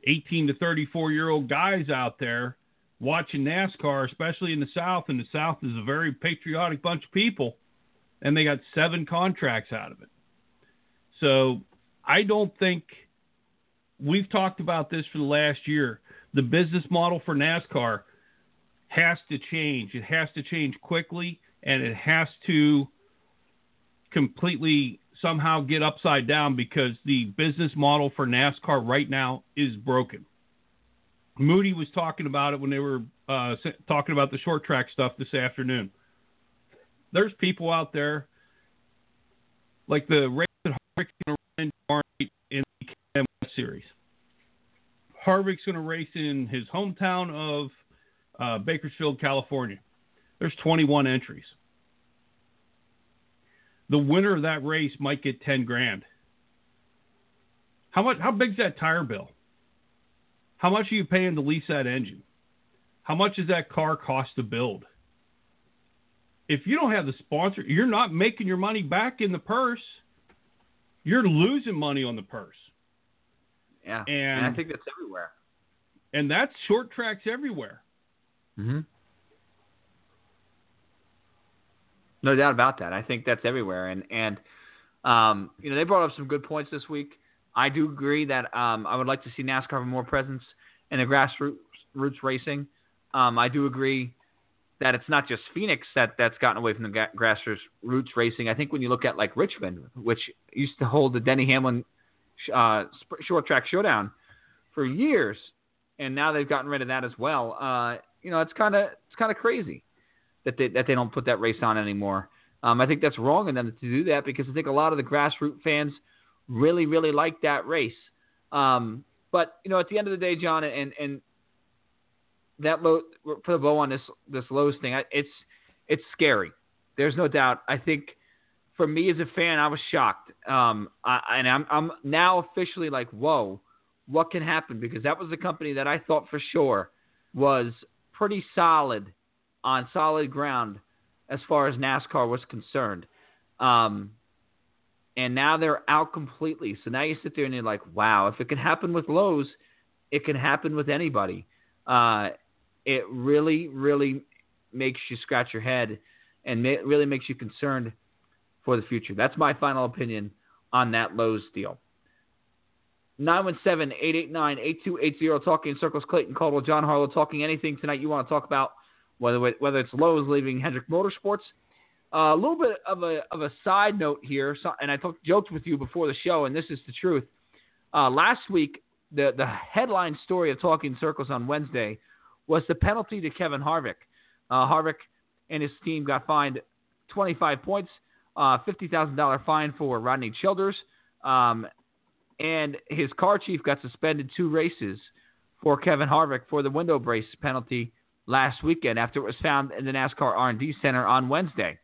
18 to 34 year old guys out there watching NASCAR, especially in the South. And the South is a very patriotic bunch of people. And they got seven contracts out of it. So I don't think we've talked about this for the last year. The business model for NASCAR has to change. It has to change quickly, and it has to completely somehow get upside down because the business model for NASCAR right now is broken. Moody was talking about it when they were uh, talking about the short track stuff this afternoon. There's people out there like the race that Harvick's going to run in the series. Harvick's going to race in his hometown of uh, Bakersfield, California. There's 21 entries. The winner of that race might get 10 grand. How much? How big's that tire bill? How much are you paying to lease that engine? How much does that car cost to build? If you don't have the sponsor, you're not making your money back in the purse. you're losing money on the purse. Yeah, And- I think that's everywhere. And that's short tracks everywhere. Mm-hmm. No doubt about that. I think that's everywhere, and and um, you know they brought up some good points this week. I do agree that um, I would like to see NASCAR have more presence in the grassroots racing. Um, I do agree that it's not just Phoenix that that's gotten away from the grassroots racing. I think when you look at like Richmond, which used to hold the Denny Hamlin uh, short track showdown for years, and now they've gotten rid of that as well. Uh, you know, it's kind of it's kind of crazy that they that they don't put that race on anymore. Um, I think that's wrong in them to do that because I think a lot of the grassroots fans really really like that race. Um, but you know, at the end of the day, John, and and that low put a bow on this this Lowe's thing. I, it's it's scary. There's no doubt. I think for me as a fan, I was shocked. Um, I, and I'm I'm now officially like, whoa, what can happen? Because that was the company that I thought for sure was pretty solid on solid ground as far as NASCAR was concerned. Um, and now they're out completely. So now you sit there and you're like, wow, if it can happen with Lowe's, it can happen with anybody. Uh, it really, really makes you scratch your head and ma- really makes you concerned for the future. That's my final opinion on that Lowe's deal. 917-889-8280 talking circles Clayton Caldwell John Harlow talking anything tonight you want to talk about whether whether it's Lowe's leaving Hendrick Motorsports. Uh, a little bit of a of a side note here so, and I joked with you before the show and this is the truth. Uh, last week the the headline story of Talking Circles on Wednesday was the penalty to Kevin Harvick. Uh, Harvick and his team got fined 25 points uh, $50,000 fine for Rodney Childers. Um, and his car chief got suspended two races for Kevin Harvick for the window brace penalty last weekend after it was found in the NASCAR R&D Center on Wednesday.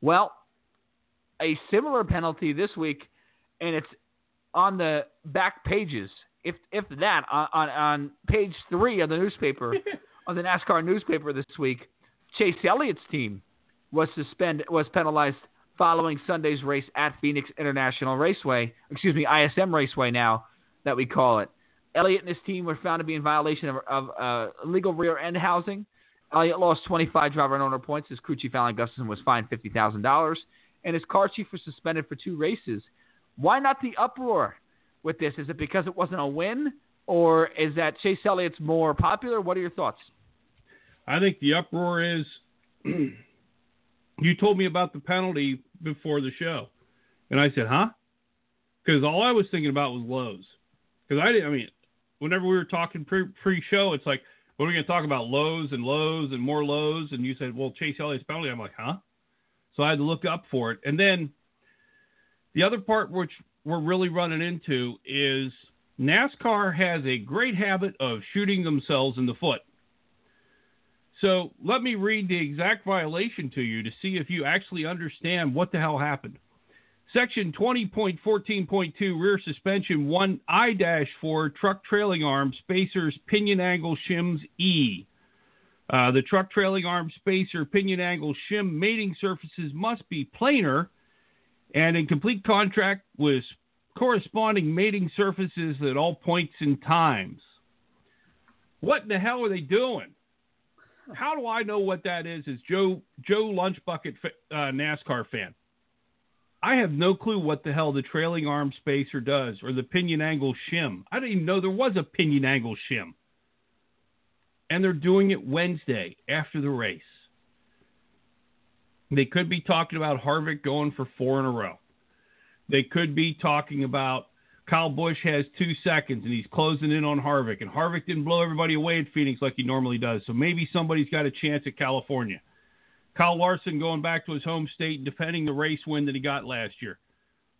Well, a similar penalty this week, and it's on the back pages, if if that, on on, on page three of the newspaper, of the NASCAR newspaper this week. Chase Elliott's team was suspended was penalized following Sunday's race at Phoenix International Raceway, excuse me, ISM Raceway now that we call it. Elliott and his team were found to be in violation of, of uh, illegal rear end housing. Elliott lost 25 driver and owner points. His crew chief Alan Gustafson was fined $50,000, and his car chief was suspended for two races. Why not the uproar with this? Is it because it wasn't a win, or is that Chase Elliott's more popular? What are your thoughts? I think the uproar is you told me about the penalty before the show, and I said, "Huh?" Because all I was thinking about was Lowe's. Because I didn't. I mean, whenever we were talking pre pre-show, it's like, "What are we going to talk about?" Lows and lows and more lows. and you said, "Well, Chase Elliott's penalty." I'm like, "Huh?" So I had to look up for it, and then the other part which we're really running into is NASCAR has a great habit of shooting themselves in the foot. So let me read the exact violation to you to see if you actually understand what the hell happened. Section 20.14.2 rear suspension 1I 4 truck trailing arm spacers pinion angle shims E. Uh, the truck trailing arm spacer pinion angle shim mating surfaces must be planar and in complete contract with corresponding mating surfaces at all points and times. What in the hell are they doing? How do I know what that is? Is Joe Joe Lunchbucket uh, NASCAR fan, I have no clue what the hell the trailing arm spacer does or the pinion angle shim. I didn't even know there was a pinion angle shim. And they're doing it Wednesday after the race. They could be talking about Harvick going for four in a row. They could be talking about Kyle Busch has two seconds and he's closing in on Harvick, and Harvick didn't blow everybody away at Phoenix like he normally does. So maybe somebody's got a chance at California. Kyle Larson going back to his home state and defending the race win that he got last year.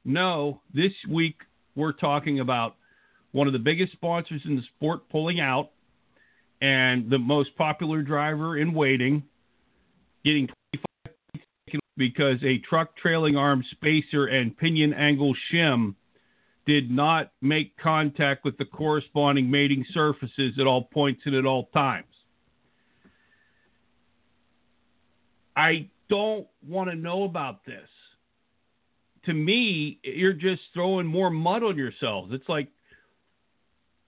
No, this week we're talking about one of the biggest sponsors in the sport pulling out and the most popular driver in waiting getting 25 because a truck trailing arm spacer and pinion angle shim did not make contact with the corresponding mating surfaces at all points and at all times. I don't want to know about this. to me, you're just throwing more mud on yourselves. It's like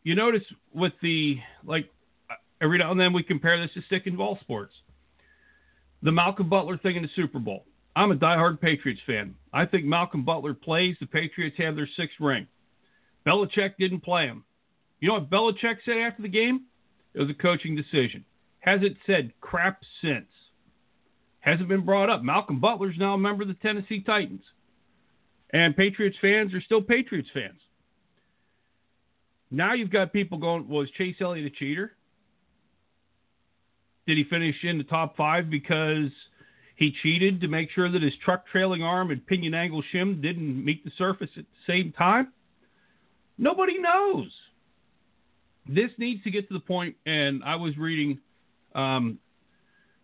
you notice with the like uh, every now and then we compare this to stick and ball sports. The Malcolm Butler thing in the Super Bowl. I'm a diehard Patriots fan. I think Malcolm Butler plays. The Patriots have their sixth ring. Belichick didn't play him. You know what Belichick said after the game? It was a coaching decision. Hasn't said crap since. Hasn't been brought up. Malcolm Butler's now a member of the Tennessee Titans. And Patriots fans are still Patriots fans. Now you've got people going, was Chase Elliott a cheater? Did he finish in the top five because he cheated to make sure that his truck trailing arm and pinion angle shim didn't meet the surface at the same time? Nobody knows. This needs to get to the point, and I was reading um,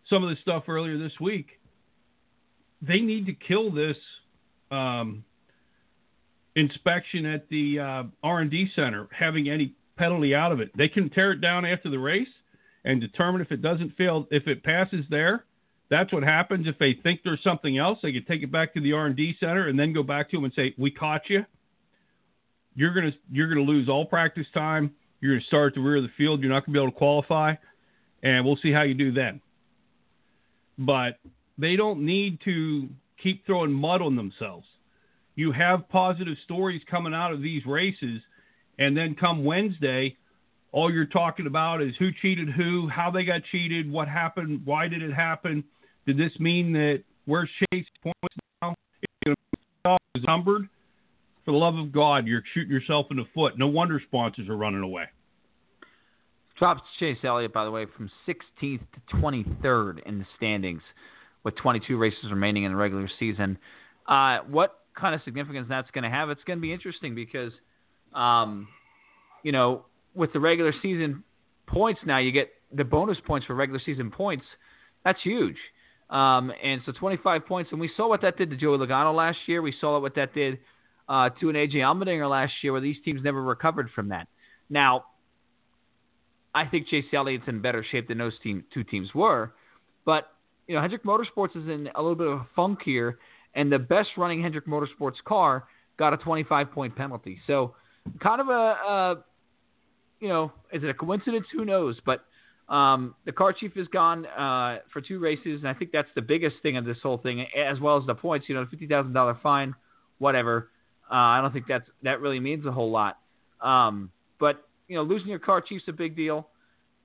some of the stuff earlier this week. They need to kill this um, inspection at the uh, R&D center, having any penalty out of it. They can tear it down after the race and determine if it doesn't fail. If it passes there, that's what happens. If they think there's something else, they can take it back to the R&D center and then go back to them and say, "We caught you." You're gonna you're gonna lose all practice time. You're gonna start at the rear of the field. You're not gonna be able to qualify, and we'll see how you do then. But they don't need to keep throwing mud on themselves. You have positive stories coming out of these races, and then come Wednesday, all you're talking about is who cheated who, how they got cheated, what happened, why did it happen. Did this mean that where's Chase points now? Is encumbered? For the love of God, you're shooting yourself in the foot. No wonder sponsors are running away. Drops Chase Elliott, by the way, from 16th to 23rd in the standings with 22 races remaining in the regular season. Uh, what kind of significance that's going to have? It's going to be interesting because, um, you know, with the regular season points now, you get the bonus points for regular season points. That's huge. Um, and so 25 points, and we saw what that did to Joey Logano last year. We saw what that did uh, to an AJ Allmendinger last year, where these teams never recovered from that. Now, I think Chase Elliott's in better shape than those team, two teams were, but you know Hendrick Motorsports is in a little bit of a funk here, and the best running Hendrick Motorsports car got a 25 point penalty. So, kind of a, a you know, is it a coincidence? Who knows? But um, the car chief is gone uh, for two races, and I think that's the biggest thing of this whole thing, as well as the points. You know, the fifty thousand dollar fine, whatever. Uh, I don't think that's that really means a whole lot. Um, but you know, losing your car chief's a big deal.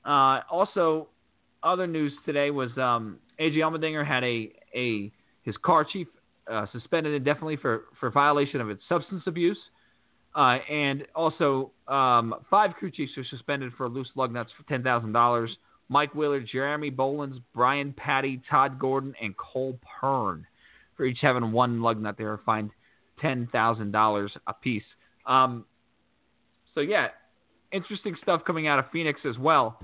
Uh, also, other news today was um, AJ Allmendinger had a a his car chief uh, suspended indefinitely for for violation of its substance abuse. Uh, and also, um, five crew chiefs were suspended for loose lug nuts for ten thousand dollars. Mike Wheeler, Jeremy Bullins, Brian Pattie, Todd Gordon, and Cole Pearn for each having one lug nut. They are fined ten thousand dollars apiece. Um, so yeah, interesting stuff coming out of Phoenix as well.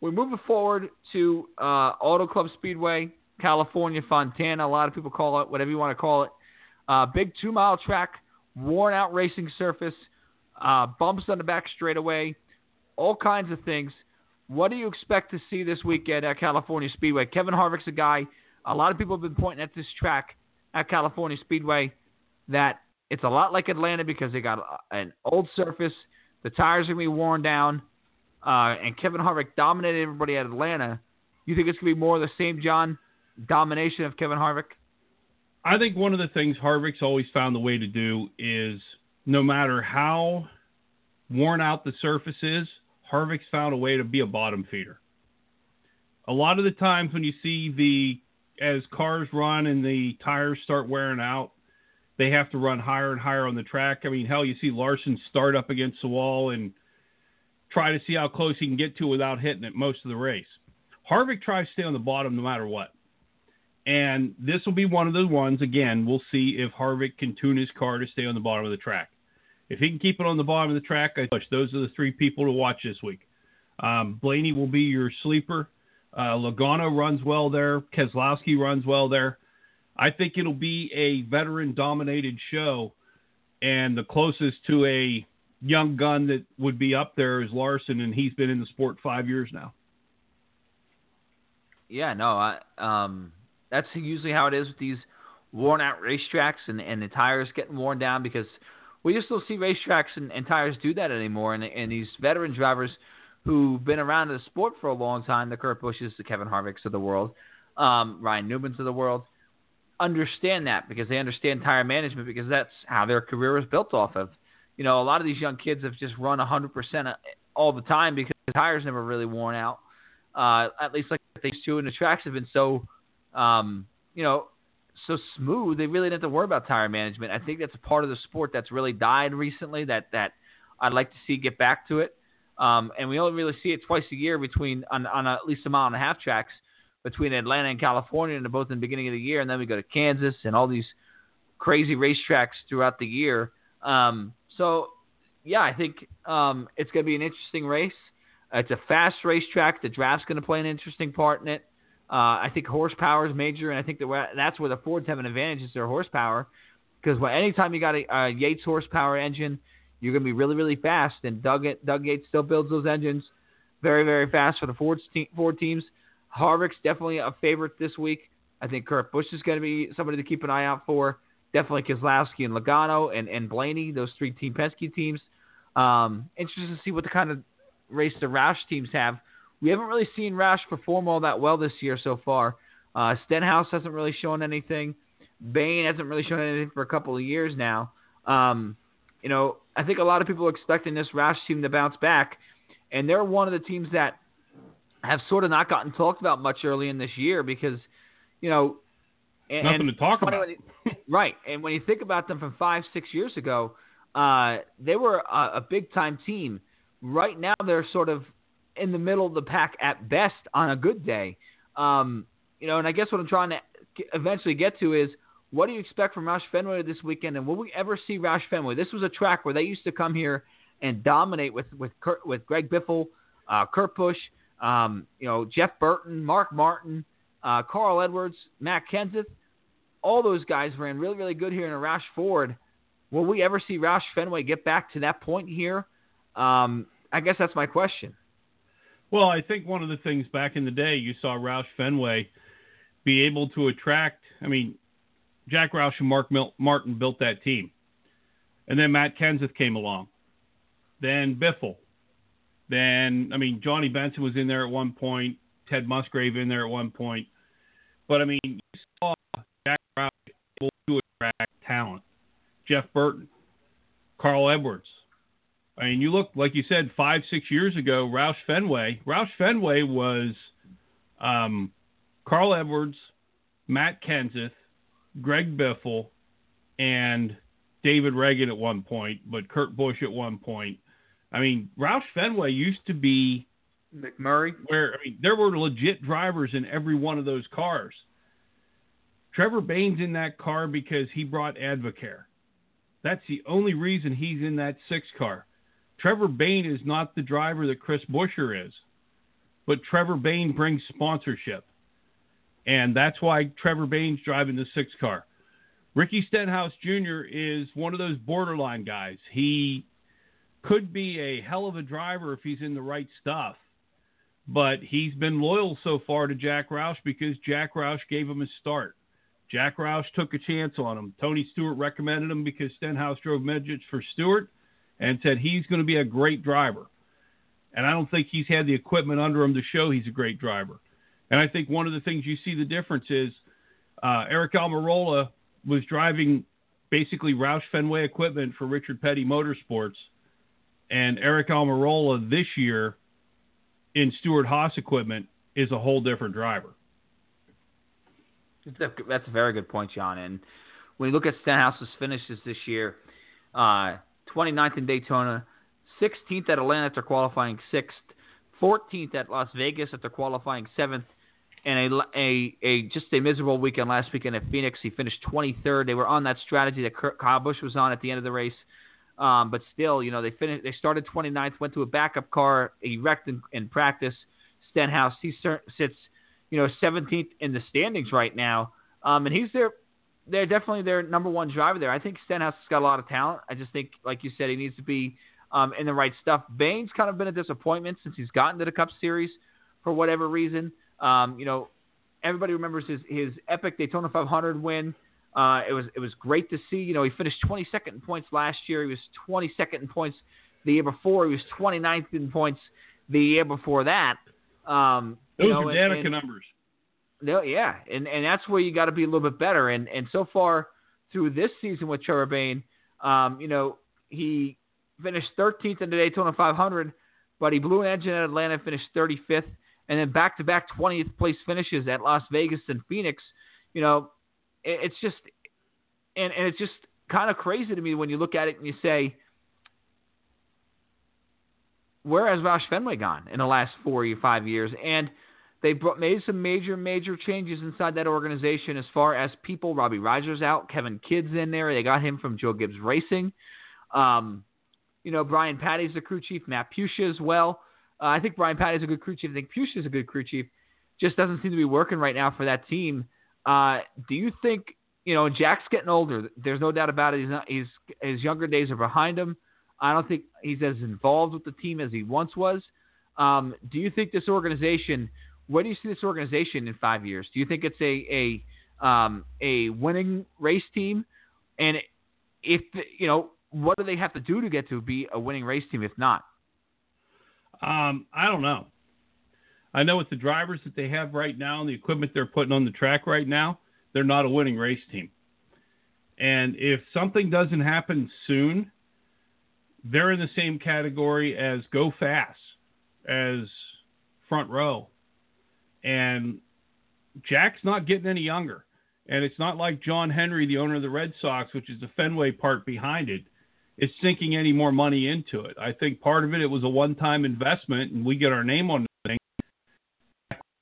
We're moving forward to uh, Auto Club Speedway, California, Fontana. A lot of people call it whatever you want to call it. Uh, big two mile track worn out racing surface, uh, bumps on the back straightaway, all kinds of things. What do you expect to see this weekend at California Speedway? Kevin Harvick's a guy. A lot of people have been pointing at this track at California Speedway that it's a lot like Atlanta because they got an old surface. The tires are going to be worn down. Uh, and Kevin Harvick dominated everybody at Atlanta. You think it's going to be more of the same, John? Domination of Kevin Harvick? I think one of the things Harvick's always found the way to do is no matter how worn out the surface is, Harvick's found a way to be a bottom feeder. A lot of the times when you see the as cars run and the tires start wearing out, they have to run higher and higher on the track. I mean, hell, you see Larson start up against the wall and try to see how close he can get to without hitting it most of the race. Harvick tries to stay on the bottom no matter what. And this will be one of the ones, again, we'll see if Harvick can tune his car to stay on the bottom of the track. If he can keep it on the bottom of the track, I push. Those are the three people to watch this week. Um, Blaney will be your sleeper. Uh, Logano runs well there. Keselowski runs well there. I think it'll be a veteran dominated show. And the closest to a young gun that would be up there is Larson, and he's been in the sport five years now. Yeah, no, I, um, that's usually how it is with these worn out racetracks and, and the tires getting worn down because we just don't see racetracks and, and tires do that anymore. And, and these veteran drivers who've been around the sport for a long time, the Kurt Busches, the Kevin Harvicks of the world, um, Ryan Newmans of the world, understand that because they understand tire management because that's how their career is built off of. You know, a lot of these young kids have just run 100% all the time because the tires never really worn out. Uh, at least like they used to, and the tracks have been so, um, you know, so smooth. They really didn't have to worry about tire management. I think that's a part of the sport that's really died recently. That that I'd like to see get back to it. Um, and we only really see it twice a year between on, on at least a mile and a half tracks between Atlanta and California, and both in the beginning of the year, and then we go to Kansas and all these crazy racetracks throughout the year. Um, so, yeah, I think um, it's going to be an interesting race. It's a fast racetrack. The draft's going to play an interesting part in it. Uh, I think horsepower is major, and I think that that's where the Fords have an advantage is their horsepower. Because well, anytime you got a, a Yates horsepower engine, you're going to be really, really fast. And Doug, Doug Yates still builds those engines very, very fast for the Ford, te- Ford teams. Harvick's definitely a favorite this week. I think Kurt Busch is going to be somebody to keep an eye out for. Definitely Keselowski and Logano and, and Blaney, those three Team Penske teams. Um, interested to see what the kind of race the Roush teams have. We haven't really seen Roush perform all that well this year so far. Uh, Stenhouse hasn't really shown anything. Bayne hasn't really shown anything for a couple of years now. Um, you know, I think a lot of people are expecting this Roush team to bounce back, and they're one of the teams that have sort of not gotten talked about much early in this year because, you know, and, nothing to talk about. You, right, and when you think about them from five, six years ago, uh, they were a, a big time team. Right now, they're sort of in the middle of the pack at best on a good day. Um, you know, and I guess what I'm trying to eventually get to is what do you expect from Roush Fenway this weekend, and will we ever see Roush Fenway? This was a track where they used to come here and dominate with with Kurt, with Greg Biffle, uh, Kurt Busch, um, you know Jeff Burton, Mark Martin, uh, Carl Edwards, Matt Kenseth. All those guys ran really really good here in a Roush Ford. Will we ever see Roush Fenway get back to that point here? Um, I guess that's my question. Well, I think one of the things back in the day you saw Roush Fenway be able to attract. I mean, Jack Roush and Mark Mil- Martin built that team. And then Matt Kenseth came along. Then Biffle. Then, I mean, Johnny Benson was in there at one point. Ted Musgrave in there at one point. But, I mean, you saw Jack Roush able to attract talent. Jeff Burton. Carl Edwards. I mean, you look, like you said, five, six years ago, Roush Fenway. Roush Fenway was um, Carl Edwards, Matt Kenseth, Greg Biffle and David Ragan at one point, but Kurt Busch at one point. I mean, Roush Fenway used to be McMurray, where I mean there were legit drivers in every one of those cars. Trevor Bayne's in that car because he brought Advocare. That's the only reason he's in that six car. Trevor Bayne is not the driver that Chris Buescher is, but Trevor Bayne brings sponsorship. And that's why Trevor Bayne's driving the six car. Ricky Stenhouse Jr. is one of those borderline guys. He could be a hell of a driver if he's in the right stuff. But he's been loyal so far to Jack Roush because Jack Roush gave him a start. Jack Roush took a chance on him. Tony Stewart recommended him because Stenhouse drove midgets for Stewart and said he's going to be a great driver. And I don't think he's had the equipment under him to show he's a great driver. And I think one of the things you see the difference is uh, Aric Almirola was driving basically Roush Fenway equipment for Richard Petty Motorsports, and Aric Almirola this year in Stewart Haas equipment is a whole different driver. That's a very good point, John. And when you look at Stenhouse's finishes this year, uh, 29th in Daytona, 16th at Atlanta after qualifying sixth, 14th at Las Vegas after qualifying seventh, and a, a, a just a miserable weekend last weekend at Phoenix. He finished 23rd. They were on that strategy that Kyle Busch was on at the end of the race. Um, but still, you know, they finished. They started 29th, went to a backup car. He wrecked in, in practice. Stenhouse, he sits, you know, 17th in the standings right now, um, and he's their, they're definitely their number one driver there. I think Stenhouse has got a lot of talent. I just think, like you said, he needs to be um, in the right stuff. Bayne's kind of been a disappointment since he's gotten to the Cup Series for whatever reason. Um, you know, everybody remembers his his epic Daytona 500 win Uh, it was it was great to see. You know, he finished 22nd in points last year. He was 22nd in points the year before. He was 29th in points the year before that. Um, Those you know, are Danica numbers. no, yeah, and and that's where you got to be a little bit better. And and so far through this season with Trevor Bayne, um, you know, he finished 13th in the Daytona 500, but he blew an engine at Atlanta, finished 35th, and then back-to-back 20th place finishes at Las Vegas and Phoenix. You know, it's just, and and it's just kind of crazy to me when you look at it and you say, where has Roush Fenway gone in the last four or five years? And they brought, made some major, major changes inside that organization as far as people. Robbie Rogers out. Kevin Kidd's in there. They got him from Joe Gibbs Racing. Um, you know, Brian Pattie's the crew chief. Matt Puccia as well. Uh, I think Brian Pattie's a good crew chief. I think Puccia's a good crew chief. Just doesn't seem to be working right now for that team. Uh, do you think, you know, Jack's getting older. There's no doubt about it. He's not, he's, his younger days are behind him. I don't think he's as involved with the team as he once was. Um, do you think this organization where do you see this organization in five years? Do you think it's a a um, a winning race team? And if you know, what do they have to do to get to be a winning race team? If not, Um, I don't know. I know with the drivers that they have right now and the equipment they're putting on the track right now, they're not a winning race team. And if something doesn't happen soon, they're in the same category as Go Fas, as Front Row. And Jack's not getting any younger. And it's not like John Henry, the owner of the Red Sox, which is the Fenway part behind it, is sinking any more money into it. I think part of it, it was a one time investment, and we get our name on the thing.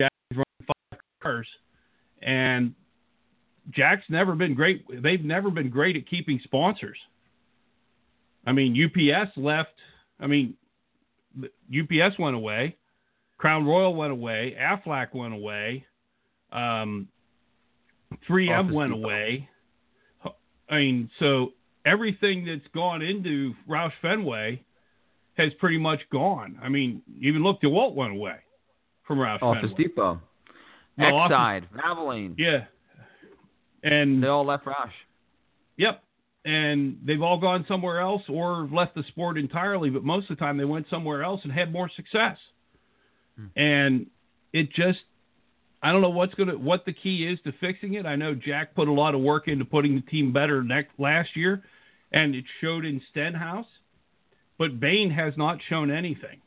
Jack's running five cars, and Jack's never been great. They've never been great at keeping sponsors. I mean, UPS left. I mean, UPS went away. Crown Royal went away. Aflac went away. Um, 3M Office went Depot. away. I mean, so everything that's gone into Roush Fenway has pretty much gone. I mean, even look, DeWalt went away from Roush Office Fenway. Depot, Oh, Exide, Valvoline, Yeah. And they all left Roush. Yep. And they've all gone somewhere else or left the sport entirely, but most of the time they went somewhere else and had more success. Hmm. And it just I don't know what's gonna what the key is to fixing it. I know Jack put a lot of work into putting the team better next last year and it showed in Stenhouse. But Bayne has not shown anything.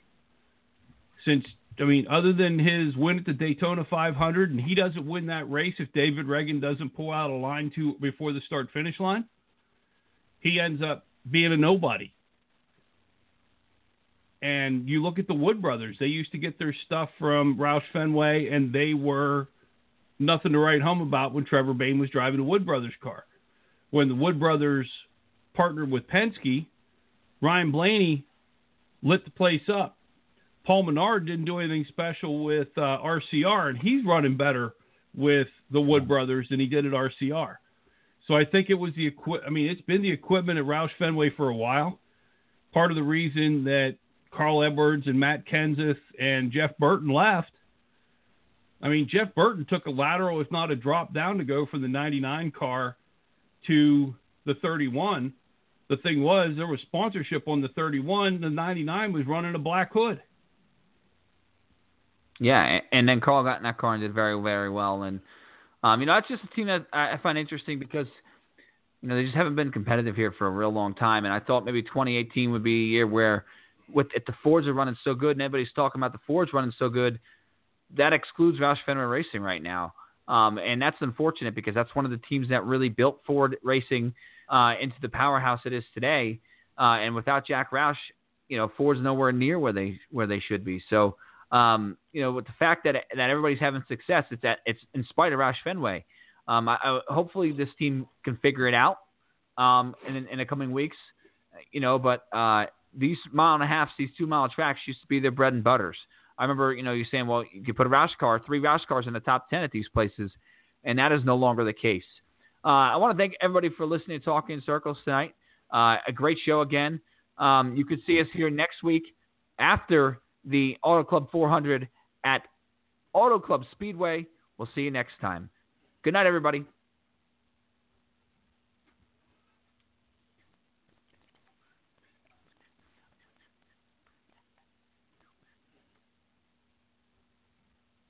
Since I mean, other than his win at the Daytona 500, and he doesn't win that race if David Ragan doesn't pull out a line to before the start finish line, he ends up being a nobody. And you look at the Wood brothers; they used to get their stuff from Roush Fenway, and they were nothing to write home about when Trevor Bayne was driving the Wood brothers car. When the Wood brothers partnered with Penske, Ryan Blaney lit the place up. Paul Menard didn't do anything special with uh, RCR, and he's running better with the Wood brothers than he did at RCR. So I think it was the equipment. I mean, it's been the equipment at Roush Fenway for a while. Part of the reason that Carl Edwards and Matt Kenseth and Jeff Burton left. I mean, Jeff Burton took a lateral, if not a drop down, to go from the 99 car to the 31. The thing was, there was sponsorship on the 31. The 99 was running a black hood. Yeah, and then Carl got in that car and did very, very well. And um, you know, that's just a team that I find interesting because you know they just haven't been competitive here for a real long time. And I thought maybe 2018 would be a year where, with if the Fords are running so good and everybody's talking about the Fords running so good, that excludes Roush Fenway Racing right now. Um, and that's unfortunate because that's one of the teams that really built Ford Racing uh, into the powerhouse it is today. Uh, and without Jack Roush, you know, Ford's nowhere near where they where they should be. So, um, you know, with the fact that that everybody's having success, it's at it's in spite of Roush Fenway. Um, I, I, hopefully, this team can figure it out um, in, in the coming weeks. You know, but uh, these mile and a half, these two mile tracks used to be their bread and butters. I remember, you know, you saying, well, you could put a Roush car, three Roush cars in the top 10 at these places, and that is no longer the case. Uh, I want to thank everybody for listening to Talking in Circles tonight. Uh, a great show again. Um, you could see us here next week after the Auto Club 400 at Auto Club Speedway. We'll see you next time. Good night, everybody.